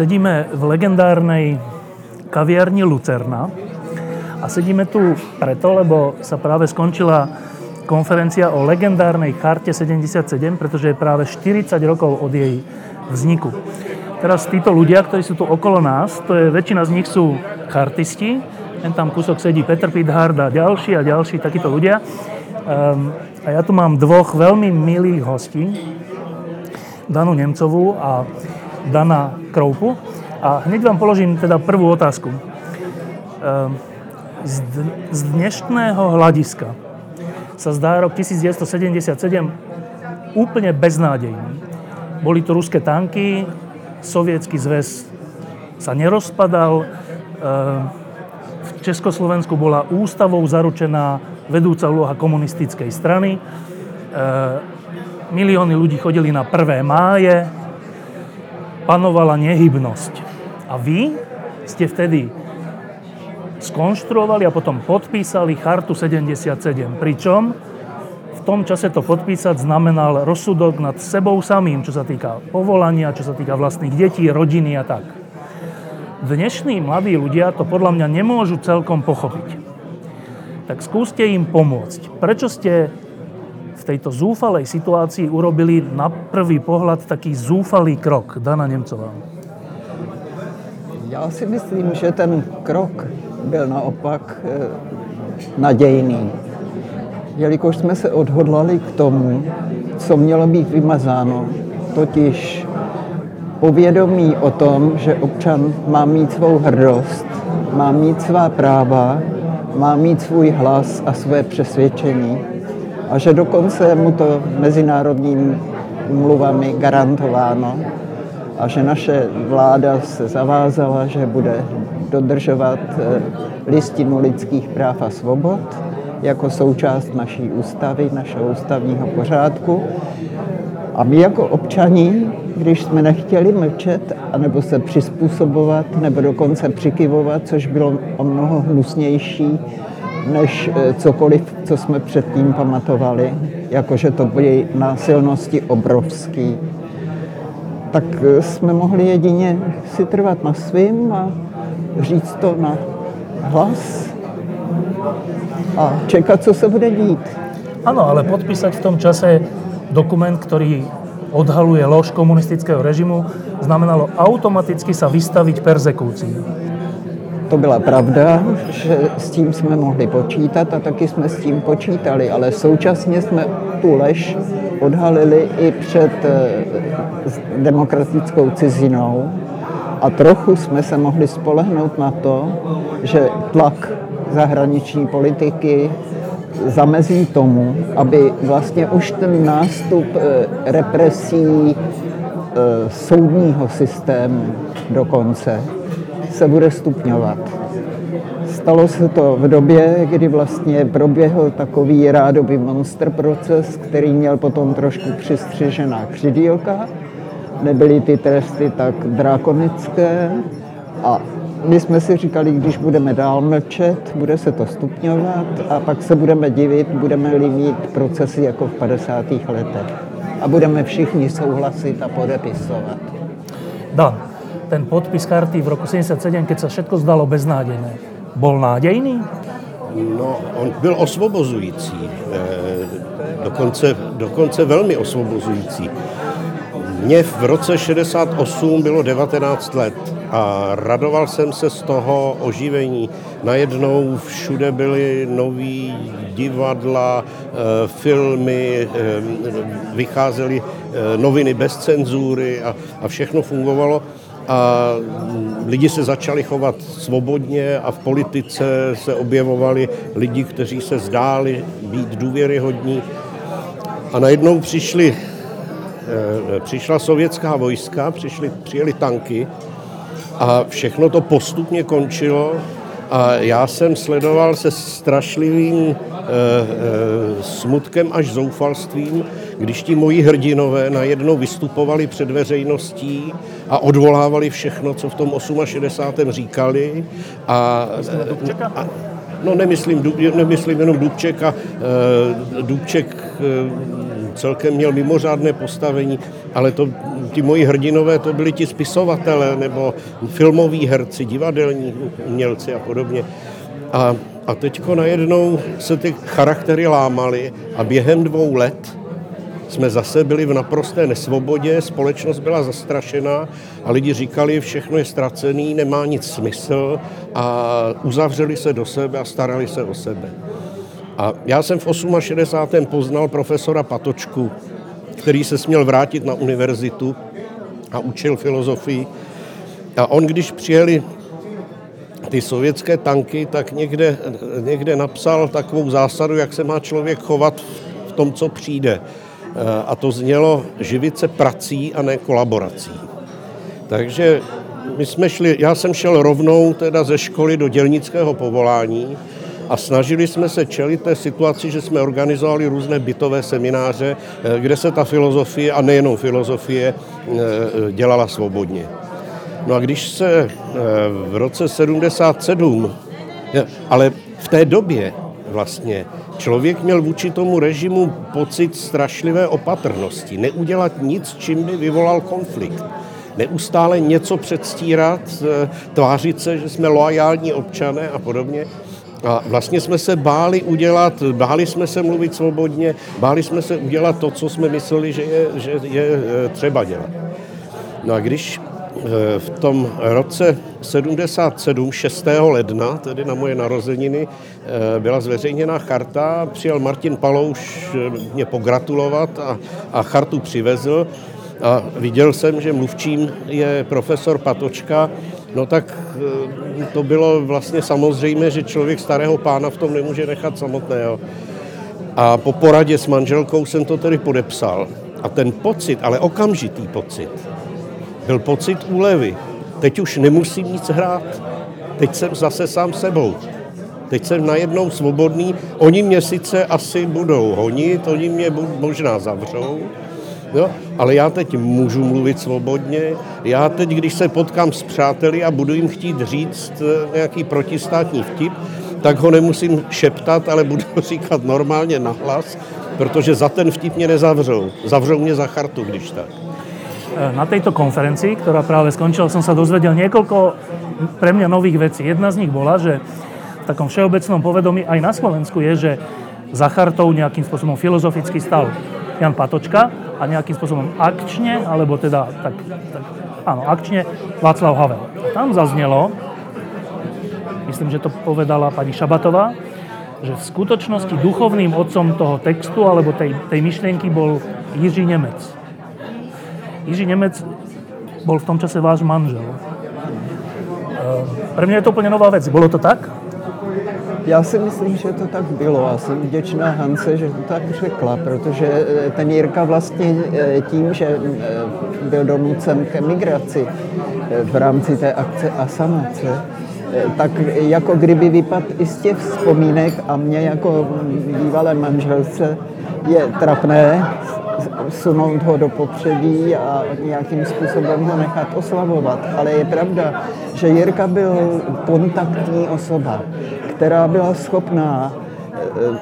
Sedíme v legendárnej kaviarni Lucerna a sedíme tu preto, lebo sa práve skončila konferencia o legendárnej charte 77, pretože je práve 40 rokov od jej vzniku. Teraz títo ľudia, ktorí sú tu okolo nás, to je, väčšina z nich sú chartisti, ten tam kúsok sedí Petr Pithard a ďalší a ďalší takíto ľudia. Um, a ja tu mám dvoch veľmi milých hostí, Danu Nemcovú a Dana Kroupu. A hneď vám položím teda prvú otázku. Ehm, z dnešného hľadiska sa zdá rok 1977 úplne beznádejný. Boli to ruské tanky, sovietský zväz sa nerozpadal, ehm, v Československu bola ústavou zaručená vedúca úloha komunistickej strany, ehm, milióny ľudí chodili na prvé máje, panovala nehybnosť. A vy ste vtedy skonštruovali a potom podpísali Chartu 77. Pričom v tom čase to podpísať znamenal rozsudok nad sebou samým, čo sa týka povolania, čo sa týka vlastných detí, rodiny a tak. Dnešní mladí ľudia to podľa mňa nemôžu celkom pochopiť. Tak skúste im pomôcť. Prečo ste tejto zúfalej situácii urobili na prvý pohľad taký zúfalý krok? Dana Němcová. Já si myslím, že ten krok byl naopak eh, nadějný. Jelikož jsme se odhodlali k tomu, co mělo být vymazáno, totiž povědomí o tom, že občan má mít svou hrdost, má mít svá práva, má mít svůj hlas a své přesvědčení a že dokonce mu to mezinárodním umluvami garantováno a že naše vláda se zavázala, že bude dodržovat eh, listinu lidských práv a svobod jako součást naší ústavy, našeho ústavního pořádku. A my jako občani, když jsme nechtěli mlčet, anebo se přizpůsobovat, nebo dokonce přikyvovat, což bylo o mnoho hnusnější, než eh, cokoliv, co jsme předtím pamatovali, jakože to byly násilnosti obrovský, tak eh, jsme mohli jedině si trvat na svým a říct to na hlas a čekat, co se bude dít. Ano, ale podpísať v tom čase dokument, ktorý odhaluje lož komunistického režimu, znamenalo automaticky sa vystaviť persekúcii. To byla pravda, že s tím jsme mohli počítat a taky jsme s tím počítali, ale současně jsme tu lež odhalili i před eh, demokratickou cizinou. A trochu jsme se mohli spolehnout na to, že tlak zahraniční politiky zamezí tomu, aby vlastně už ten nástup eh, represí eh, soudního systému dokonce se bude stupňovat. Stalo se to v době, kdy vlastně proběhl takový rádoby monster proces, který měl potom trošku přistřižená křidílka. Nebyly ty tresty tak drakonické a my jsme si říkali, když budeme dál mlčet, bude se to stupňovat a pak se budeme divit, budeme-li mít procesy jako v 50. letech. A budeme všichni souhlasit a podepisovat. Dan, ten podpis karty v roku 77, keď sa všetko zdalo beznádejné, bol nádejný? No, on byl osvobozující. E, dokonce, dokonce velmi osvobozující. Mně v roce 68 bylo 19 let a radoval jsem se z toho oživení. Najednou všude byly nový divadla, e, filmy, e, vycházely noviny bez cenzury a, a všechno fungovalo a lidi se začali chovat svobodně a v politice se objevovali lidi, kteří se zdáli být důvěryhodní. A najednou přišli přišla sovětská vojska, přišly, přijeli tanky a všechno to postupně končilo a já jsem sledoval se strašlivým e, e, smutkem až zoufalstvím, když ti moji hrdinové najednou vystupovali před veřejností a odvolávali všechno, co v tom 68. říkali. A, a, no nemyslím, nemyslím jenom Dubčeka. Dubček celkem měl mimořádné postavení, ale to, ti moji hrdinové to byli ti spisovatelé nebo filmoví herci, divadelní umělci a podobně. A, a teďko najednou se ty charaktery lámaly a během dvou let jsme zase byli v naprosté nesvobodě, společnost byla zastrašená a lidi říkali, všechno je ztracený, nemá nic smysl a uzavřeli se do sebe a starali se o sebe. A já jsem v 68. poznal profesora Patočku, který se směl vrátit na univerzitu a učil filozofii. A on, když přijeli ty sovětské tanky, tak někde, někde napsal takovou zásadu, jak se má člověk chovat v tom, co přijde. A to znělo živit se prací a ne kolaborací. Takže my jsme šli, já jsem šel rovnou teda ze školy do dělnického povolání a snažili jsme se čelit té situaci, že jsme organizovali různé bytové semináře, eh, kde se ta filozofie, a nejenom filozofie, eh, dělala svobodně. No a když se eh, v roce 77, ale v té době vlastně člověk měl vůči tomu režimu pocit strašlivé opatrnosti, neudělat nic, čím by vyvolal konflikt neustále něco předstírat, tvářit se, že jsme loajální občané a podobně. A vlastně jsme se báli udělat, báli jsme se mluvit svobodně, báli jsme se udělat to, co jsme mysleli, že je, že je e, třeba dělat. No a když e, v tom roce 77, 6. ledna, tedy na moje narozeniny, e, byla zveřejněna charta, přijel Martin Palouš mě pogratulovat a, a chartu přivezl a viděl jsem, že mluvčím je profesor Patočka, no tak eh, to bylo vlastně samozřejmé, že člověk starého pána v tom nemůže nechat samotného. A po poradě s manželkou jsem to tedy podepsal. A ten pocit, ale okamžitý pocit, byl pocit úlevy. Teď už nemusím nic hrát. Teď jsem zase sám sebou. Teď jsem najednou svobodný. Oni mě sice asi budou honit, oni mě možná zavřou, Jo? Ale já teď můžu mluvit svobodně. Já teď, když se potkám s přáteli a budu jim chtít říct eh, nějaký protistátní vtip, tak ho nemusím šeptat, ale budu říkat normálně nahlas, protože za ten vtip mě nezavřou. Zavřou mě za chartu, když tak. Eh, na tejto konferencii, ktorá práve skončila, som sa dozvedel niekoľko pre mňa nových vecí. Jedna z nich bola, že v takom všeobecnom povedomí aj na Slovensku je, že za chartou nejakým spôsobom filozoficky stal Jan Patočka a nejakým spôsobom akčne, alebo teda tak, tak áno, akčne Václav Havel. Tam zaznelo, myslím, že to povedala pani Šabatová, že v skutočnosti duchovným otcom toho textu alebo tej, tej myšlienky bol Jiří Nemec. Jiří Nemec bol v tom čase váš manžel. Ehm, pre mňa je to úplne nová vec. Bolo to tak? Já si myslím, že to tak bylo. A jsem vděčná Hance, že to tak řekla, protože eh, ten Jirka vlastně eh, tím, že eh, byl donucen k emigraci v rámci té akce Asanace, tak jako kdyby vypad i z těch vzpomínek a mě jako bývalé manželce je trapné sunout ho do popředí a nějakým způsobem ho nechat oslavovat. Ale je pravda, že Jirka byl kontaktní osoba, která byla schopná eh,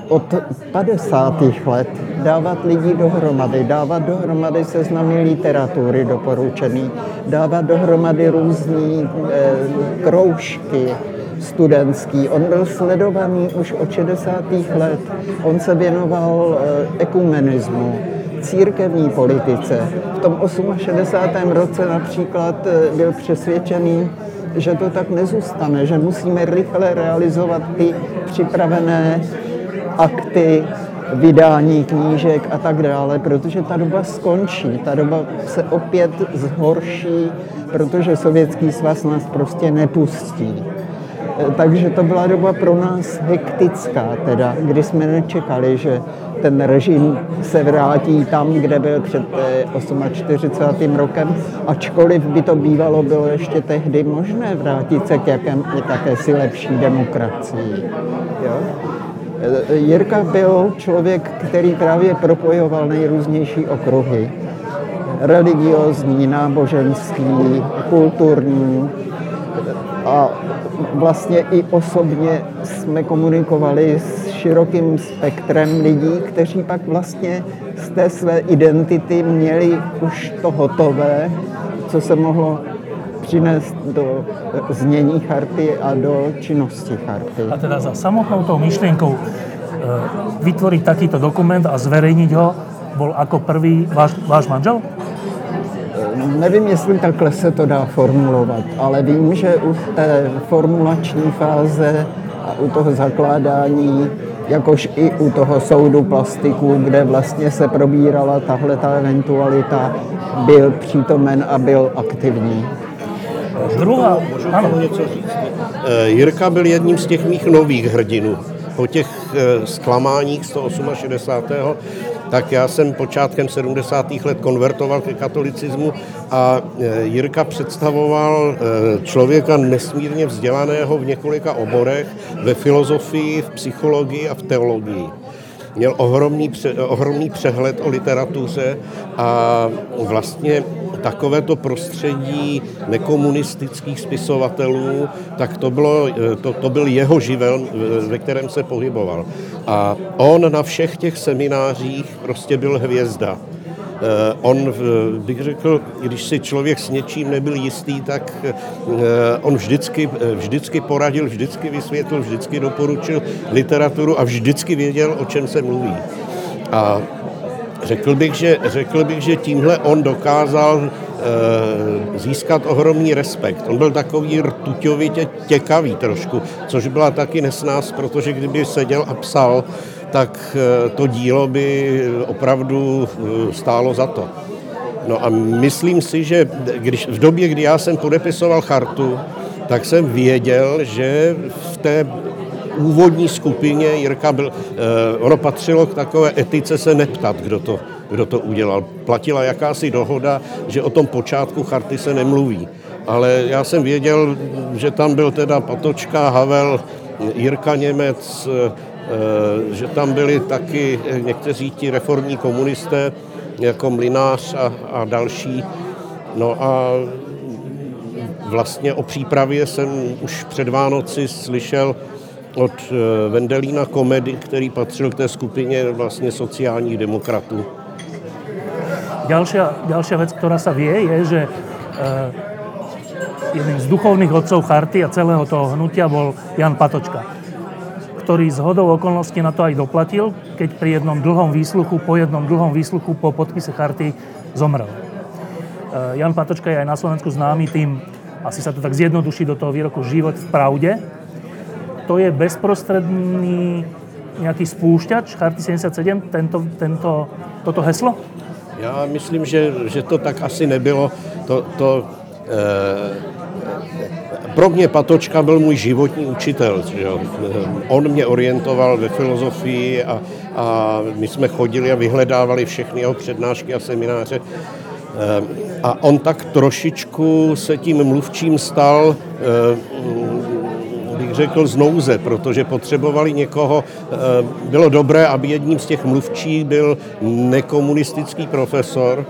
od 50. let dávat lidi dohromady, dávat dohromady seznamy literatury doporučený, dávat dohromady různé eh, kroužky studentský. On byl sledovaný už od 60. let. On se věnoval eh, ekumenismu, církevní politice. V tom 68. roce například byl přesvědčený, že to tak nezůstane, že musíme rychle realizovat ty připravené akty, vydání knížek a tak dále, protože ta doba skončí, ta doba se opět zhorší, protože Sovětský svaz nás prostě nepustí. Takže to byla doba pro nás hektická, teda, kdy jsme nečekali, že ten režim se vrátí tam, kde byl před 48. Eh, rokem, ačkoliv by to bývalo bylo ještě tehdy možné vrátit se k jakém, jakési lepší demokracii. Jo? Eh, Jirka byl člověk, který právě propojoval nejrůznější okruhy. Religiozní, náboženský, kulturní, a vlastně i osobně jsme komunikovali s širokým spektrem lidí, kteří pak vlastně z té své identity měli už to hotové, co se mohlo přinést do znění charty a do činnosti charty. A teda za samotnou tou myšlienkou e, vytvoriť takýto dokument a zverejniť ho bol ako prvý váš, váš manžel? Nevím, jestli takhle se to dá formulovat, ale vím, že u té formulační fáze a u toho zakládání, jakož i u toho soudu plastiku, kde vlastně se probírala tahle ta eventualita, byl přítomen a byl aktivní. Druhá, ano. něco říct? Eh, Jirka byl jedním z těch mých nových hrdinů. Po těch eh, zklamáních 168 tak já jsem počátkem 70. let konvertoval ke katolicismu a e, Jirka představoval e, člověka nesmírně vzdělaného v několika oborech, ve filozofii, v psychologii a v teologii měl ohromný, ohromný přehled o literatuře a vlastně takovéto prostředí nekomunistických spisovatelů, tak to, bylo, to, to byl jeho živel, ve kterém se pohyboval. A on na všech těch seminářích prostě byl hvězda. Eh, on, bych řekl, když si člověk s něčím nebyl jistý, tak eh, on vždycky, vždycky poradil, vždycky vysvětlil, vždycky doporučil literaturu a vždycky věděl, o čem se mluví. A řekl bych, že, řekl bych, že tímhle on dokázal eh, získat ohromný respekt. On byl takový rtuťovitě těkavý trošku, což byla taky nesnás, protože kdyby seděl a psal, tak eh, to dílo by opravdu eh, stálo za to. No a myslím si, že když, v době, kdy já jsem podepisoval chartu, tak jsem věděl, že v té úvodní skupině Jirka byl, eh, ono patřilo k takové etice se neptat, kdo to, kdo to udělal. Platila jakási dohoda, že o tom počátku charty se nemluví. Ale já jsem věděl, že tam byl teda Patočka, Havel, Jirka Němec, Eh, že tam byli taky někteří ti reformní komunisté, jako Mlinář a, a další. No a vlastně o přípravě jsem už před Vánoci slyšel od eh, Vendelína Komedy, který patřil k té skupině vlastně sociálních demokratů. Další, věc, která se vie, je, že uh, z duchovných otcov Charty a celého toho hnutia bol Jan Patočka ktorý z hodou okolností na to aj doplatil, keď pri jednom dlhom výsluchu, po jednom dlhom výsluchu po podpise charty zomrel. Eh, Jan Patočka je aj na Slovensku známy tým, asi sa to tak zjednoduší do toho výroku život v pravde. To je bezprostredný nejaký spúšťač Charty 77, tento, tento, toto heslo? Já myslím, že, že to tak asi nebylo. To, to, e, pro mě Patočka byl můj životní učitel. Jo. On mě orientoval ve filozofii a, a my jsme chodili a vyhledávali všechny jeho přednášky a semináře. Eh, a on tak trošičku se tím mluvčím stal, eh, řekl, z nouze, protože potřebovali někoho. Eh, bylo dobré, aby jedním z těch mluvčích byl nekomunistický profesor,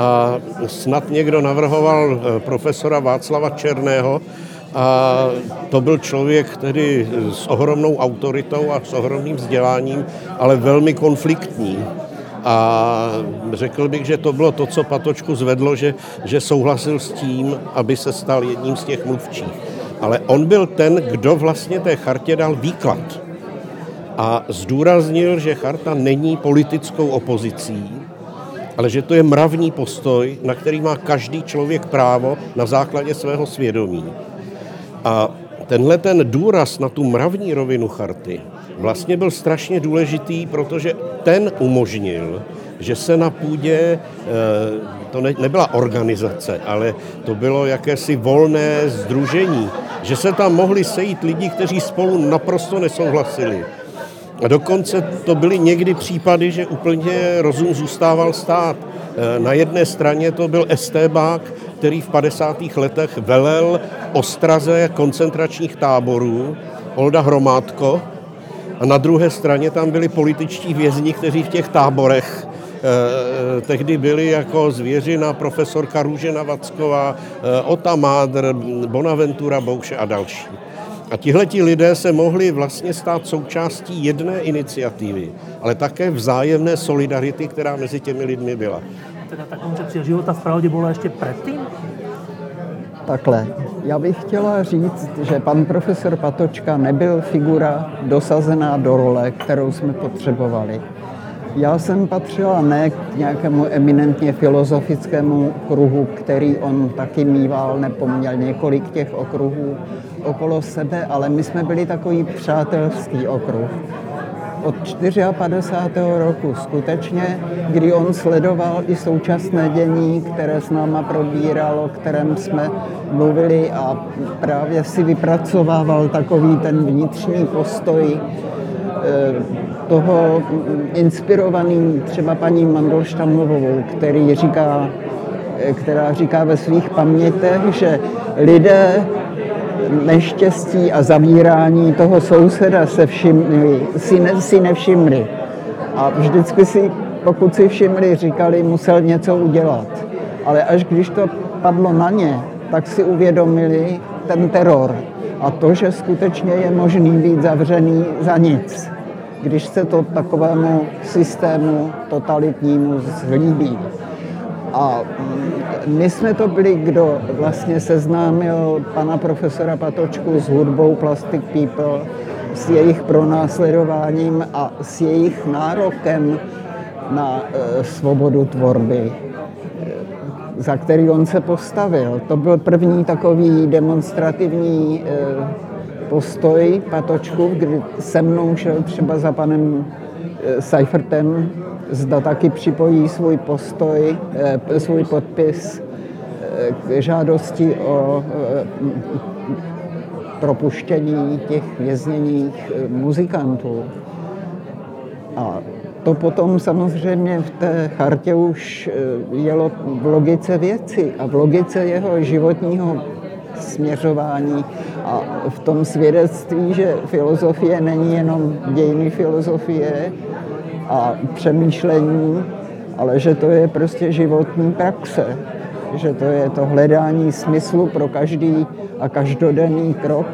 a snad někdo navrhoval profesora Václava Černého, a to byl člověk tedy s ohromnou autoritou a s ohromným vzděláním, ale velmi konfliktní. A řekl bych, že to bylo to, co Patočku zvedlo, že, že souhlasil s tím, aby se stal jedním z těch mluvčích. Ale on byl ten, kdo vlastně té chartě dal výklad. A zdůraznil, že charta není politickou opozicí, ale že to je mravní postoj, na který má každý člověk právo na základě svého svědomí. A tenhle ten důraz na tu mravní rovinu charty vlastně byl strašně důležitý, protože ten umožnil, že se na půdě eh, to ne, nebyla organizace, ale to bylo jakési volné združení, že se tam mohli sejít lidi, kteří spolu naprosto nesouhlasili. A dokonce to byly někdy případy, že úplně rozum zůstával stát. E, na jedné straně to byl estébák, který v 50. letech velel ostraze koncentračních táborů, Olda Hromádko, a na druhé straně tam byli političtí vězni, kteří v těch táborech tehdy byli jako zvěřina profesorka Růžena Vacková, eh, Ota Mádr, Bonaventura Bouše a další. A tihleti lidé se mohli vlastně stát součástí jedné iniciativy, ale také vzájemné solidarity, která mezi těmi lidmi byla. Teda ta koncepce života v pravdě byla ještě předtím? Takhle. Já bych chtěla říct, že pan profesor Patočka nebyl figura dosazená do role, kterou jsme potřebovali. Já jsem patřila ne k nějakému eminentně filozofickému kruhu, který on taky mýval, nepoměl několik těch okruhů okolo sebe, ale my jsme byli takový přátelský okruh od 54. roku skutečně, kdy on sledoval i současné dění, které s náma probíral, o kterém jsme mluvili a právě si vypracovával takový ten vnitřní postoj toho inspirovaný třeba paní Mandolštamovou, který říká, eh, která říká ve svých pamětech, že lidé neštěstí a zavírání toho souseda se všimli, si, ne, si nevšimli. A vždycky si, pokud si všimli, říkali, musel něco udělat. Ale až když to padlo na ně, tak si uvědomili ten teror a to, že skutečně je možný být zavřený za nic, když se to takovému systému totalitnímu zlíbí. A my jsme to byli, kdo vlastně seznámil pana profesora Patočku s hudbou Plastic People, s jejich pronásledováním a s jejich nárokem na e, svobodu tvorby, za který on se postavil. To byl první takový demonstrativní e, postoj Patočku, kdy se mnou šel třeba za panem e, Seifertem zda taky připojí svůj postoj, eh, svůj podpis eh, k žádosti o eh, propuštění těch vězněných muzikantů. A to potom samozřejmě v té chartě už jelo v logice věci a v logice jeho životního směřování a v tom svědectví, že filozofie není jenom dějiny filozofie, a přemýšlení, ale že to je prostě životní praxe, že to je to hledání smyslu pro každý a každodenní krok.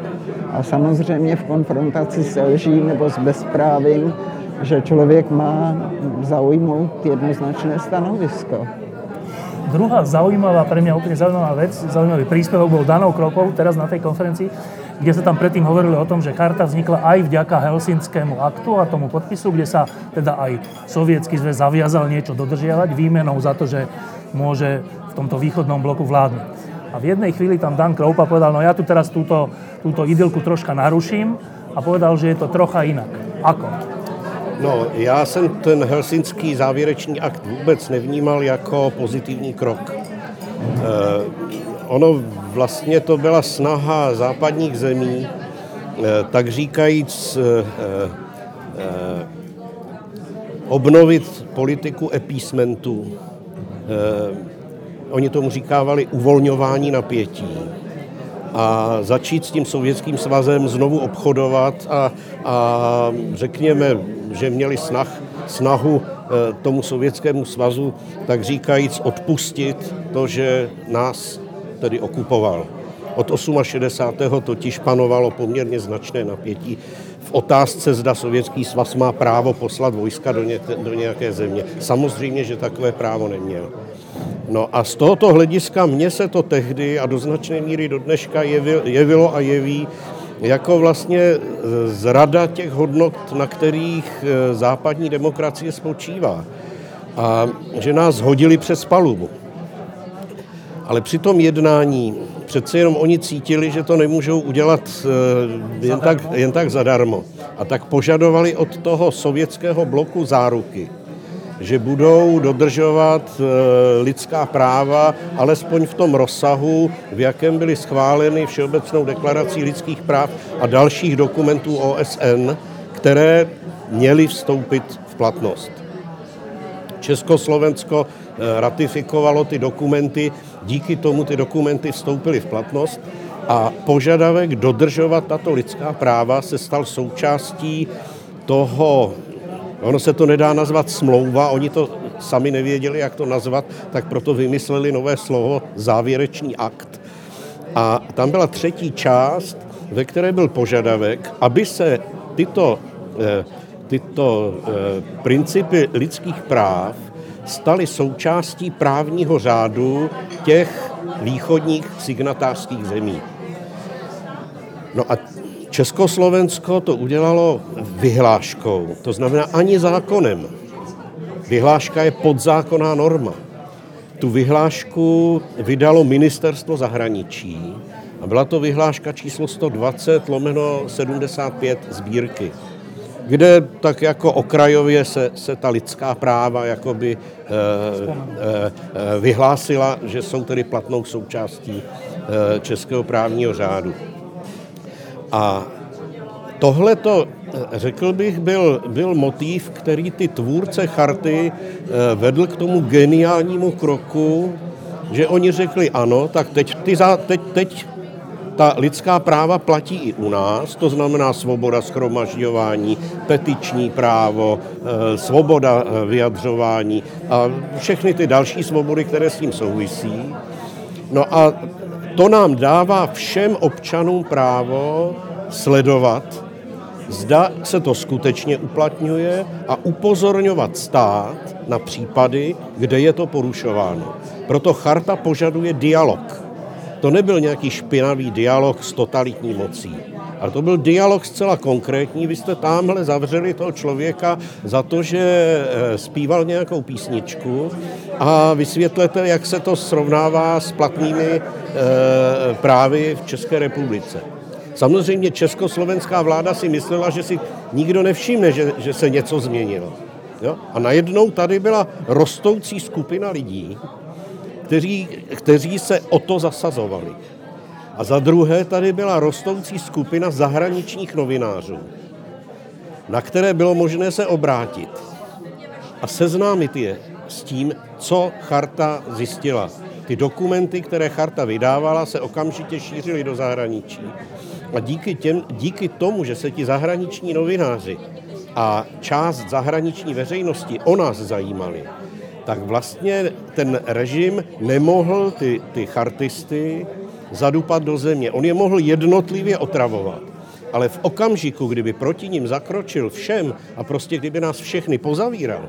A samozřejmě v konfrontaci s lží nebo s bezprávím, že člověk má zaujmout jednoznačné stanovisko. Druhá zaujímavá, pre mňa úplne zaujímavá vec, zaujímavý príspevok bol Danou Kropov teraz na tej konferencii, kde sa tam predtým hovorilo o tom, že charta vznikla aj vďaka Helsinskému aktu a tomu podpisu, kde sa teda aj sovietský zväz zaviazal niečo dodržiavať výmenou za to, že môže v tomto východnom bloku vládnuť. A v jednej chvíli tam Dan Kroupa povedal, no ja tu teraz túto, túto idylku troška naruším a povedal, že je to trocha inak. Ako? No, já jsem ten helsinský závěrečný akt vůbec nevnímal jako pozitivní krok. E, ono vlastně to byla snaha západních zemí, eh, tak říkajíc, eh, eh, obnovit politiku epísmentu. Oni tomu říkávali uvolňování napětí a začít s tím sovětským svazem znovu obchodovat a, a řekněme, že měli snah, snahu tomu sovětskému svazu, tak říkajíc, odpustit to, že nás tedy okupoval. Od 68. totiž panovalo poměrně značné napětí v otázce, zda Sovětský svaz má právo poslat vojska do, ně, do nějaké země. Samozřejmě, že takové právo neměl. No a z tohoto hlediska mně se to tehdy a do značné míry do dneška jevilo a jeví jako vlastně zrada těch hodnot, na kterých e, západní demokracie spočívá. A že nás hodili přes palubu. Ale při tom jednání přece jenom oni cítili, že to nemůžou udělat eh, jen tak, jen tak zadarmo. A tak požadovali od toho sovětského bloku záruky, že budou dodržovat eh, lidská práva, alespoň v tom rozsahu, v jakém byly schváleny Všeobecnou deklarací lidských práv a dalších dokumentů OSN, které měly vstoupit v platnost. Československo eh, ratifikovalo ty dokumenty, díky tomu ty dokumenty vstoupily v platnost a požadavek dodržovat tato lidská práva se stal součástí toho, ono se to nedá nazvat smlouva, oni to sami nevěděli, jak to nazvat, tak proto vymysleli nové slovo závěrečný akt. A tam byla třetí část, ve které byl požadavek, aby se tyto, eh, tyto eh, principy lidských práv staly součástí právního řádu těch východních signatářských zemí. No a Československo to udělalo vyhláškou, to znamená ani zákonem. Vyhláška je podzákonná norma. Tu vyhlášku vydalo ministerstvo zahraničí a byla to vyhláška číslo 120 lomeno 75 sbírky, kde tak jako okrajově se, se ta lidská práva jakoby eh, eh, vyhlásila, že jsou tedy platnou součástí eh, českého právního řádu. A tohle to, řekl bych, byl, byl motiv, který ty tvůrce charty vedl k tomu geniálnímu kroku, že oni řekli ano, tak teď, ty za, teď, teď ta lidská práva platí i u nás, to znamená svoboda schromažďování, petiční právo, eh, svoboda eh, vyjadřování a všechny ty další svobody, které s tím souvisí. No a to nám dává všem občanům právo sledovat, zda se to skutečně uplatňuje a upozorňovat stát na případy, kde je to porušováno. Proto charta požaduje dialog. To nebyl nějaký špinavý dialog s totalitní mocí. Ale to byl dialog zcela konkrétní. Vy jste tamhle zavřeli toho člověka za to, že eh, zpíval nějakou písničku a vysvětlete, jak se to srovnává s platnými e, právy v České republice. Samozřejmě československá vláda si myslela, že si nikdo nevšimne, že, že se něco změnilo. Jo? A najednou tady byla rostoucí skupina lidí, kteří, kteří se o to zasazovali. A za druhé tady byla rostoucí skupina zahraničních novinářů, na které bylo možné se obrátit a seznámit je s tím, co charta zjistila. Ty dokumenty, které charta vydávala, se okamžitě šířily do zahraničí. A díky, těm, díky tomu, že se ti zahraniční novináři a část zahraniční veřejnosti o nás zajímali, tak vlastně ten režim nemohl ty, ty chartisty zadupat do země. On je mohl jednotlivě otravovat. Ale v okamžiku, kdyby proti ním zakročil všem a prostě kdyby nás všechny pozavíral,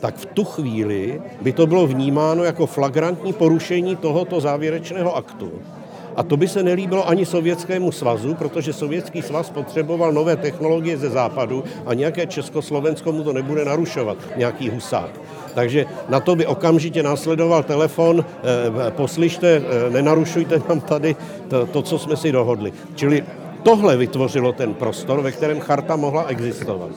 tak v tu chvíli by to bylo vnímáno jako flagrantní porušení tohoto závěrečného aktu. A to by se nelíbilo ani Sovětskému svazu, protože Sovětský svaz potřeboval nové technologie ze západu a nějaké Československo mu to nebude narušovat, nějaký husák. Takže na to by okamžitě následoval telefon, eh, poslyšte, eh, nenarušujte nám tady to, to, co jsme si dohodli. Čili tohle vytvořilo ten prostor, ve kterém charta mohla existovat.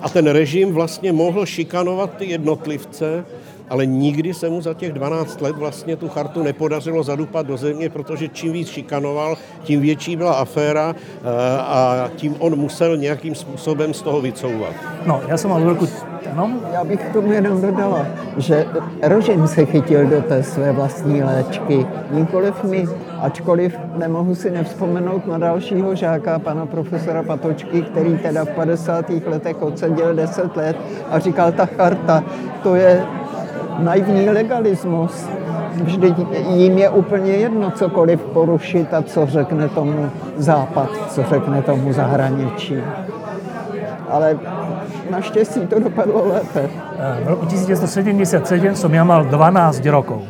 A ten režim vlastně mohl šikanovat ty jednotlivce, ale nikdy se mu za těch 12 let vlastně tu chartu nepodařilo zadupat do země, protože čím víc šikanoval, tím větší byla aféra eh, a tím on musel nějakým způsobem z toho vycouvat. No, já jsem mal velkou No? Já bych tomu jenom dodala, že Rožin se chytil do té své vlastní léčky. Nikoliv mi, ačkoliv nemohu si nevzpomenout na dalšího žáka, pana profesora Patočky, který teda v 50. letech odseděl 10 let a říkal, ta charta, to je naivní legalismus. Vždyť jim je úplně jedno cokoliv porušit a co řekne tomu západ, co řekne tomu zahraničí. Ale naštěstí to dopadlo lépe. V roku 1977 som ja mal 12 rokov.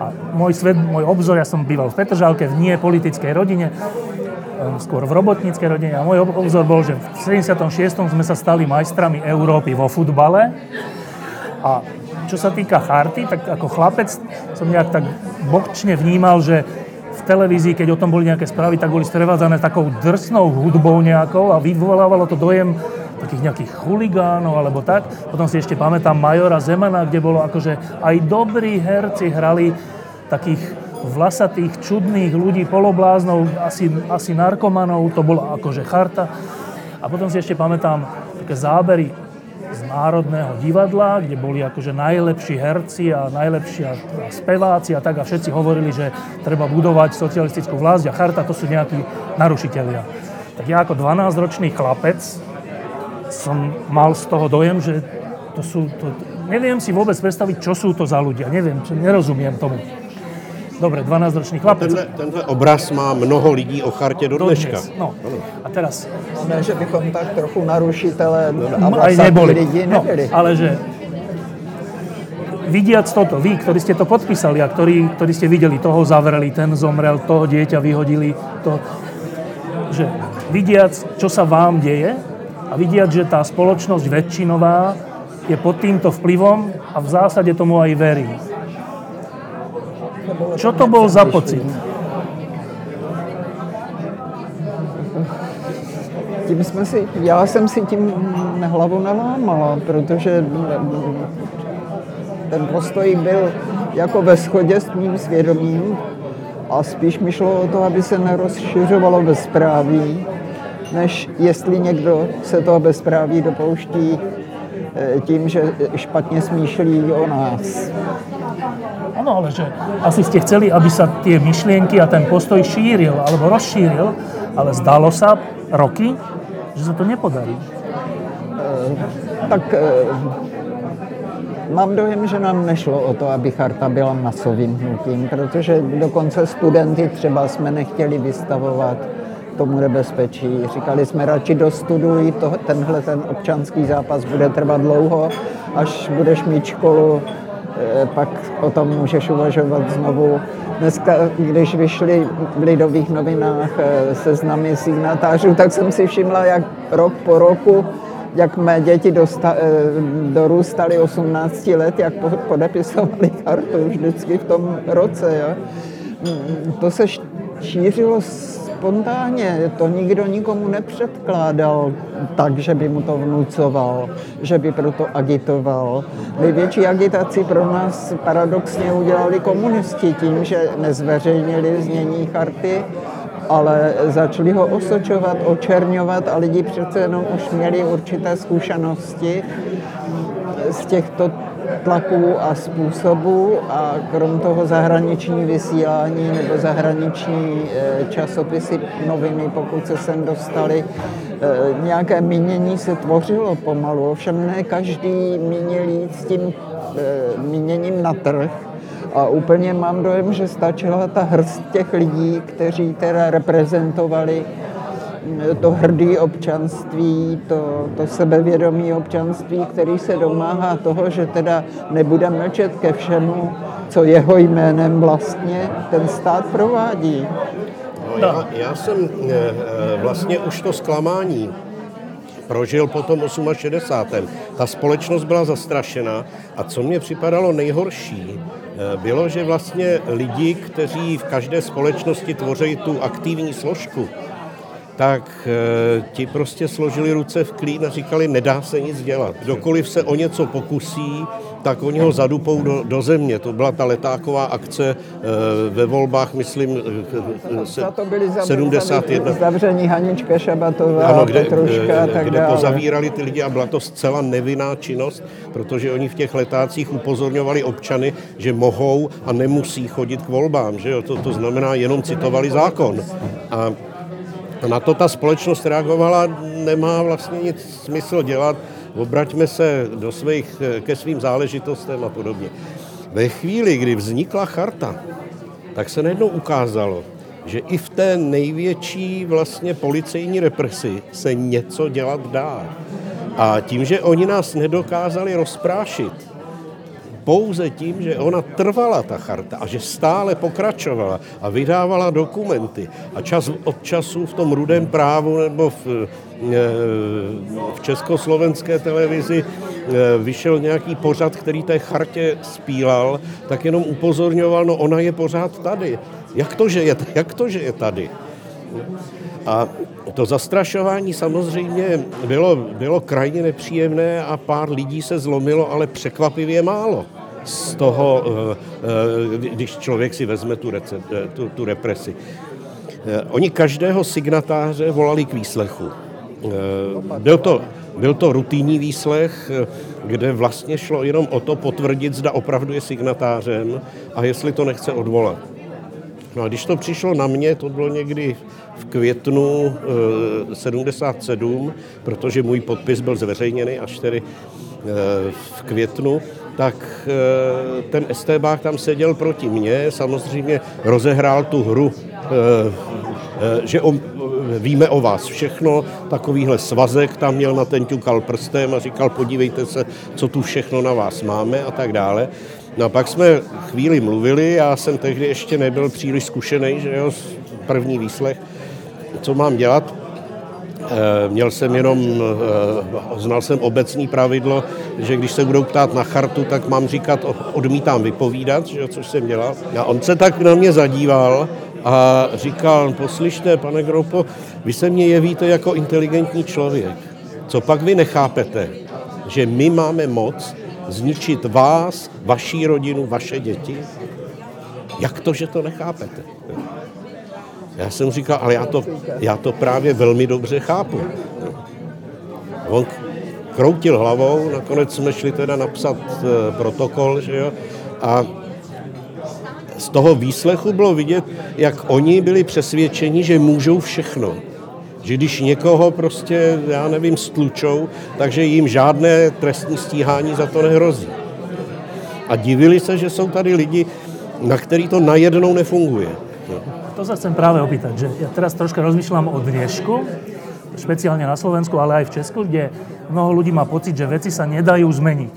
A môj, svet, môj obzor, ja som býval v Petržalke, v nie politickej rodine, skôr v robotníckej rodine. A môj obzor bol, že v 76. sme sa stali majstrami Európy vo futbale. A čo sa týka charty, tak ako chlapec som nejak tak bokčne vnímal, že v televízii, keď o tom boli nejaké správy, tak boli sprevádzané takou drsnou hudbou nejakou a vyvolávalo to dojem takých nejakých chuligánov alebo tak. Potom si ešte pamätám Majora Zemana, kde bolo akože aj dobrí herci hrali takých vlasatých, čudných ľudí, polobláznou, asi, asi narkomanov, to bola akože charta. A potom si ešte pamätám také zábery z Národného divadla, kde boli akože najlepší herci a najlepší speváci a tak a všetci hovorili, že treba budovať socialistickú vlast a charta to sú nejakí narušitelia. Tak ja ako 12-ročný chlapec som mal z toho dojem, že to sú, to, neviem si vôbec predstaviť, čo sú to za ľudia, neviem, nerozumiem tomu. Dobre, 12-ročný chlapec. Tenhle, tenhle obraz má mnoho lidí o chartě do dneška. No. A teraz... Ne, že bychom tak trochu narušitele a aj neboli. lidi no, ale že vidiac toto, vy, ktorí ste to podpísali a ktorí, ktorí ste videli, toho zavreli, ten zomrel, toho dieťa vyhodili, to, že vidiac, čo sa vám deje a vidiac, že tá spoločnosť väčšinová je pod týmto vplyvom a v zásade tomu aj verí. Čo to bol za pocit? Tím jsme si, já jsem si tím hlavu nalámala, protože ten postoj byl jako ve shodě s mým svědomím a spíš mi šlo o to, aby se nerozšiřovalo bezpráví, než jestli někdo se toho bezpráví dopouští tím, že špatně smýšlí o nás. Áno, ale že asi ste chceli, aby sa tie myšlienky a ten postoj šíril alebo rozšíril, ale zdalo sa roky, že sa to nepodarí. Tak eh, mám dojem, že nám nešlo o to, aby charta byla masovým hnutím, protože dokonce studenty třeba jsme nechtěli vystavovat tomu nebezpečí. Říkali jsme radši dostuduj, to, tenhle ten občanský zápas bude trvat dlouho, až budeš mít školu, eh, pak o tom můžeš uvažovat znovu. Dneska, když vyšly v Lidových novinách eh, seznamy signatářů, tak jsem si všimla, jak rok po roku jak mé děti dosta, eh, dorůstaly 18 let, jak po- podepisovali kartu vždycky v tom roce. Jo. Mm, To se šířilo spontánně, to nikdo nikomu nepředkládal tak, že by mu to vnucoval, že by proto agitoval. Největší agitaci pro nás paradoxně udělali komunisti tím, že nezveřejnili znění charty, ale začali ho osočovat, očerňovat a lidi přece jenom už měli určité zkušenosti z těchto tlaků a způsobů a krom toho zahraniční vysílání nebo zahraniční eh, časopisy, noviny, pokud se sem dostali, eh, nějaké mínění se tvořilo pomalu, ovšem ne každý měnil jít s tím eh, míněním na trh, a úplně mám dojem, že stačila ta hrst těch lidí, kteří teda reprezentovali to hrdý občanství, to, to sebevědomí občanství, který se domáhá toho, že teda nebude mlčet ke všemu, co jeho jménem vlastně ten stát provádí. No, já, já jsem eh, eh, vlastně už to zklamání prožil po tom 68. Ta společnost byla zastrašena a co mě připadalo nejhorší, eh, bylo, že vlastně lidi, kteří v každé společnosti tvoří tu aktivní složku, tak eh, ti prostě složili ruce v klín a říkali, nedá se nic dělat. Kdokoliv se o něco pokusí, tak oni ho zadupou do, do země. To byla ta letáková akce eh, ve volbách, myslím, eh, se, Za to byli zav- 71. zavření Hanička Šabatová, Ano, kde, Petruška a tak kde dále. pozavírali ty lidi a byla to zcela nevinná činnost, protože oni v těch letácích upozorňovali občany, že mohou a nemusí chodit k volbám. Že jo? To, to znamená, jenom citovali zákon. A a na to ta společnost reagovala, nemá vlastně nic smysl dělat, obraťme se do svých, ke svým záležitostem a podobně. Ve chvíli, kdy vznikla charta, tak se najednou ukázalo, že i v té největší vlastně policejní represi se něco dělat dá. A tím, že oni nás nedokázali rozprášit, pouze tím, že ona trvala, ta charta, a že stále pokračovala a vydávala dokumenty. A čas od času v tom rudém právu nebo v, eh, v československé televizi eh, vyšel nějaký pořad, který té chartě spílal, tak jenom upozorňoval, no ona je pořád tady. Jak to, že je, jak to, že je tady? A to zastrašování samozřejmě bylo, bylo krajně nepříjemné a pár lidí se zlomilo, ale překvapivě málo z toho, když člověk si vezme tu, rece, tu, tu represi. Oni každého signatáře volali k výslechu. Byl to, byl to rutinní výslech, kde vlastně šlo jenom o to potvrdit, zda opravdu je signatářem a jestli to nechce odvolat. No a když to přišlo na mě, to bylo někdy v květnu e, 77, protože můj podpis byl zveřejněný až tedy e, v květnu, tak e, ten estébák tam seděl proti mně, samozřejmě rozehrál tu hru, že on, víme o vás všechno, takovýhle svazek tam měl na ten ťukal prstem a říkal, podívejte se, co tu všechno na vás máme a tak dále. No a pak jsme chvíli mluvili, já jsem tehdy ještě nebyl příliš zkušený, že jo, první výslech, co mám dělat. E, měl jsem jenom, e, znal jsem obecní pravidlo, že když se budou ptát na chartu, tak mám říkat, odmítám vypovídat, že jo, což jsem dělal. A on se tak na mě zadíval a říkal, poslyšte, pane Gropo, vy se mě jevíte jako inteligentní člověk. Co pak vy nechápete? Že my máme moc zničit vás, vaší rodinu, vaše děti? Jak to, že to nechápete? Já jsem říkal, ale já to, já to právě velmi dobře chápu. On kroutil hlavou, nakonec jsme šli teda napsat e, protokol, že jo, a z toho výslechu bylo vidět, jak oni byli přesvědčeni, že můžou všechno. Že když někoho prostě, já nevím, stlučou, takže jim žádné trestní stíhání za to nehrozí. A divili se, že jsou tady lidi, na který to najednou nefunguje. To sa chcem práve opýtať, že ja teraz troška rozmýšľam o dnešku, špeciálne na Slovensku, ale aj v Česku, kde mnoho ľudí má pocit, že veci sa nedajú zmeniť.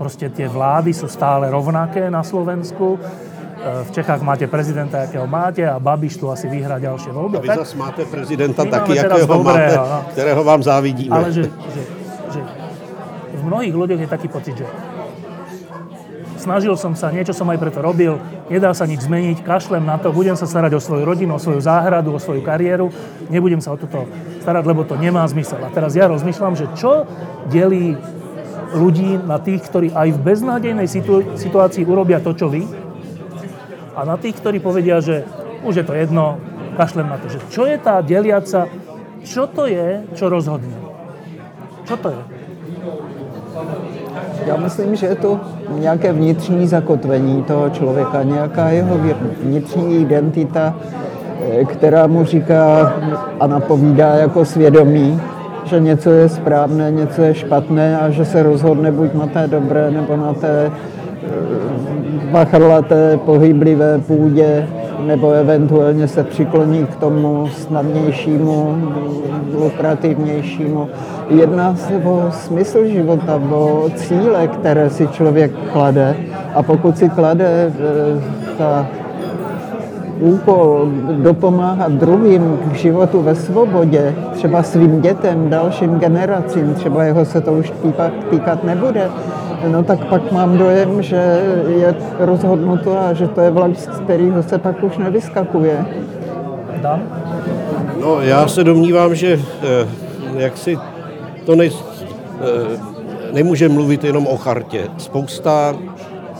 Proste tie vlády sú stále rovnaké na Slovensku v Čechách máte prezidenta, akého máte a Babiš tu asi vyhrá ďalšie voľby. A vy tak? zase máte prezidenta taky, jakého dobré, máte, no. kterého vám závidíme. Ale že, že, že v mnohých ľuďoch je taký pocit, že snažil som sa, niečo som aj preto robil, nedá sa nič zmeniť, kašlem na to, budem sa starať o svoju rodinu, o svoju záhradu, o svoju kariéru, nebudem sa o toto starať, lebo to nemá zmysel. A teraz ja rozmýšľam, že čo delí ľudí na tých, ktorí aj v beznádejnej situácii urobia to, čo vy, a na tých, ktorí povedia, že už je to jedno, kašlem na to. Že čo je tá deliaca, čo to je, čo rozhodne? Čo to je? Já myslím, že je to nějaké vnitřní zakotvení toho člověka, nějaká jeho vnitřní identita, eh, která mu říká a napovídá jako svědomí, že něco je správné, něco je špatné a že se rozhodne buď na té dobré nebo na té bachrlaté, pohyblivé půdě, nebo eventuálně se přikloní k tomu snadnějšímu, lukrativnějšímu. Jedná se o smysl života, o cíle, které si člověk klade. A pokud si klade eh, ta úkol dopomáhat druhým k životu ve svobodě, třeba svým dětem, dalším generacím, třeba jeho se to už týkat nebude, no tak pak mám dojem, že je rozhodnuto a že to je vlak, z kterého se pak už nevyskakuje. Dan? No, já se domnívám, že eh, jak si to ne, eh, nemůže mluvit jenom o chartě. Spousta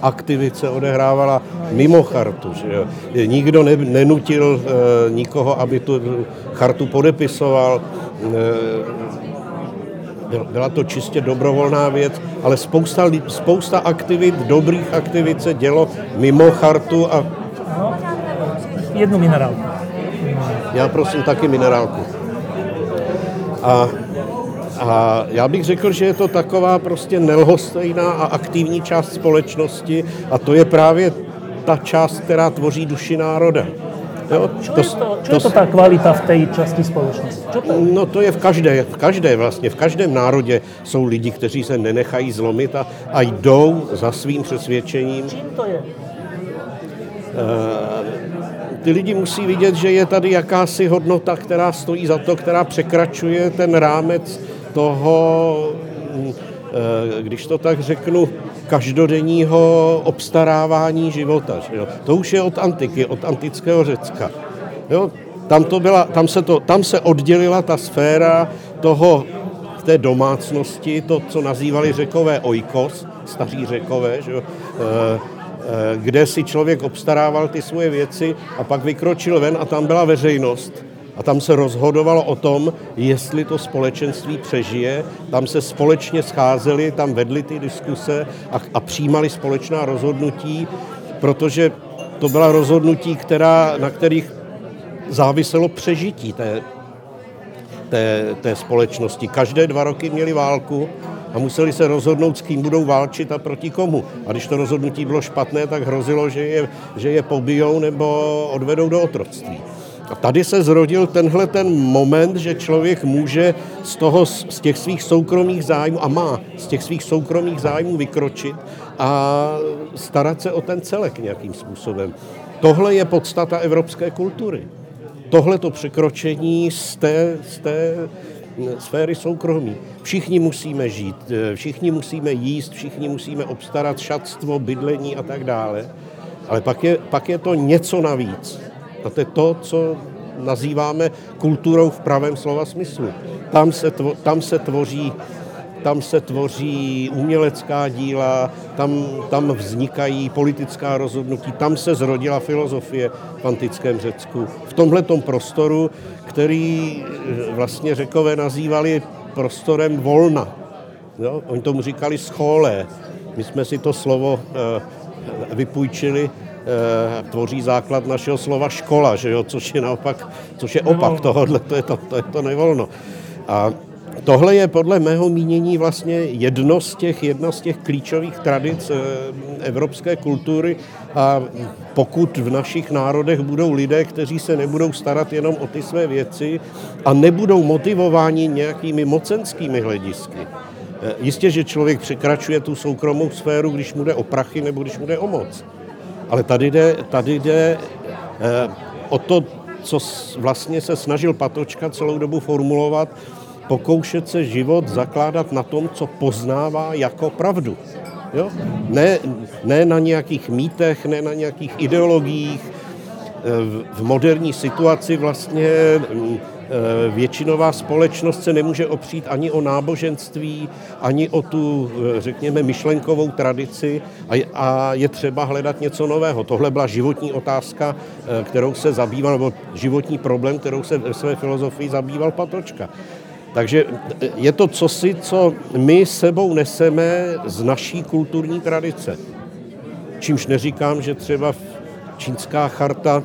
aktivit se odehrávala mimo chartu. Že jo. Nikdo ne, nenutil e, nikoho, aby tu chartu podepisoval. Byla to čistě dobrovolná věc, ale spousta, spousta aktivit, dobrých aktivit se dělo mimo chartu a... Jednu minerálku. Já prosím taky minerálku. A a já bych řekl, že je to taková prostě nelhostejná a aktivní část společnosti a to je právě ta část, která tvoří duši národa. Jo, čo, to, je to, čo to, je to tá kvalita v té části společnosti? Čo to je? No to je v každé, v každé vlastně, v každém národě jsou lidi, kteří se nenechají zlomit a, a jdou za svým přesvědčením. Čím to je? Uh, ty lidi musí vidět, že je tady jakási hodnota, která stojí za to, která překračuje ten rámec toho, mm, eh, když to tak řeknu, každodenního obstarávání života. Že jo? To už je od antiky, od antického Řecka. Jo? Tam, to byla, tam, se to, tam se oddělila ta sféra toho, té domácnosti, to, co nazývali řekové oikos, staří řekové, že jo, eh, kde si člověk obstarával ty svoje věci a pak vykročil ven a tam byla veřejnost. A tam se rozhodovalo o tom, jestli to společenství přežije. Tam se společně scházeli, tam vedli ty diskuse a, a přijímali společná rozhodnutí, protože to byla rozhodnutí, která, na kterých záviselo přežití té, té, té společnosti. Každé dva roky měli válku a museli se rozhodnout, s kým budou válčit a proti komu. A když to rozhodnutí bylo špatné, tak hrozilo, že je, že je pobijou nebo odvedou do otroctví. A tady se zrodil tenhle ten moment, že člověk může z, toho, z těch svých soukromých zájmů, a má z těch svých soukromých zájmů vykročit a starat se o ten celek nějakým způsobem. Tohle je podstata evropské kultury. Tohle to překročení z té, z té sféry soukromí. Všichni musíme žít, všichni musíme jíst, všichni musíme obstarat šatstvo, bydlení a tak dále. Ale pak je, pak je to něco navíc. A to je to, co nazýváme kulturou v pravém slova smyslu. Tam se, tvo, tam se tvoří tam se tvoří umělecká díla, tam, tam vznikají politická rozhodnutí, tam se zrodila filozofie v antickém Řecku. V tomhletom prostoru, který eh, vlastně řekové nazývali prostorem volna. Jo? Oni tomu říkali scholé. My jsme si to slovo e, vypůjčili tvoří základ našeho slova škola, že jo? což je naopak, což je opak tohohle, to je to, to, je to nevolno. A Tohle je podle mého mínění vlastně jedno z těch, jedna z těch klíčových tradic eh, evropské kultury a pokud v našich národech budou lidé, kteří se nebudou starat jenom o ty své věci a nebudou motivováni nějakými mocenskými hledisky, eh, Jistě, že člověk překračuje tu soukromou sféru, když mu jde o prachy nebo když mu jde o moc. Ale tady jde, tady jde eh, o to, co vlastně se snažil Patočka celou dobu formulovat, pokoušet se život zakládat na tom, co poznává jako pravdu. Jo? Ne, ne na nějakých mýtech, ne na nějakých ideologiích. V moderní situaci vlastně mm, většinová společnost se nemůže opřít ani o náboženství, ani o tu, e, řekněme, myšlenkovou tradici a je třeba hledat něco nového. Tohle byla životní otázka, e, kterou se zabýval, nebo životní problém, kterou se ve své filozofii zabýval Patočka. Takže je to cosi, co my sebou neseme z naší kulturní tradice. Čímž neříkám, že třeba čínská charta,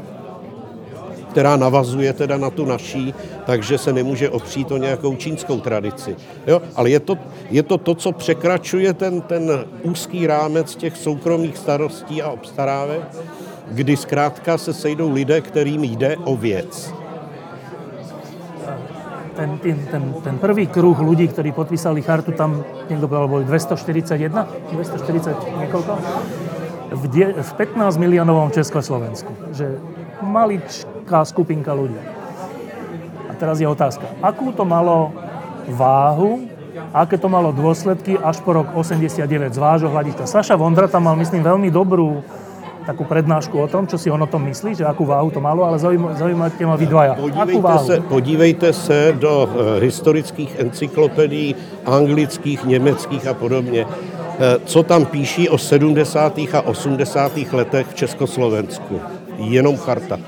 která navazuje teda na tu naší, takže se nemůže opřít o nějakou čínskou tradici. Jo? Ale je to, je to to, co překračuje ten, ten úzký rámec těch soukromých starostí a obstarávek, kdy zkrátka se sejdou lidé, kterým jde o věc ten, ten, ten, ten prvý kruh ľudí, ktorí podpísali chartu, tam niekto povedal, boli 241, 240 niekoľko, v, v 15 miliónovom Československu. Že maličká skupinka ľudí. A teraz je otázka, akú to malo váhu, aké to malo dôsledky až po rok 89 z vášho hľadiska. Saša Vondra tam mal, myslím, veľmi dobrú takú prednášku o tom, čo si on o tom myslí, že akú váhu to malo, ale zaujímate ma vy dvaja. Podívejte se, podívejte se do uh, historických encyklopedií anglických, německých a podobně. Uh, co tam píší o 70. a 80. letech v Československu. Jenom charta.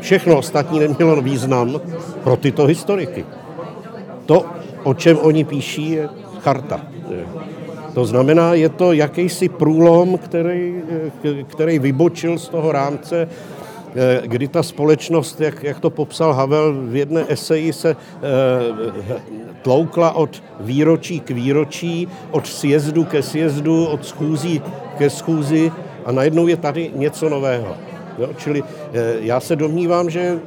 Všechno ostatní nemělo význam pro tyto historiky. To, o čem oni píší, je charta. To znamená, je to jakýsi průlom, který, který vybočil z toho rámce, kdy ta společnost, jak, jak to popsal Havel v jedné eseji, se eh, tloukla od výročí k výročí, od sjezdu ke sjezdu, od schůzí ke schůzi a najednou je tady něco nového. Jo? Čili eh, já se domnívám, že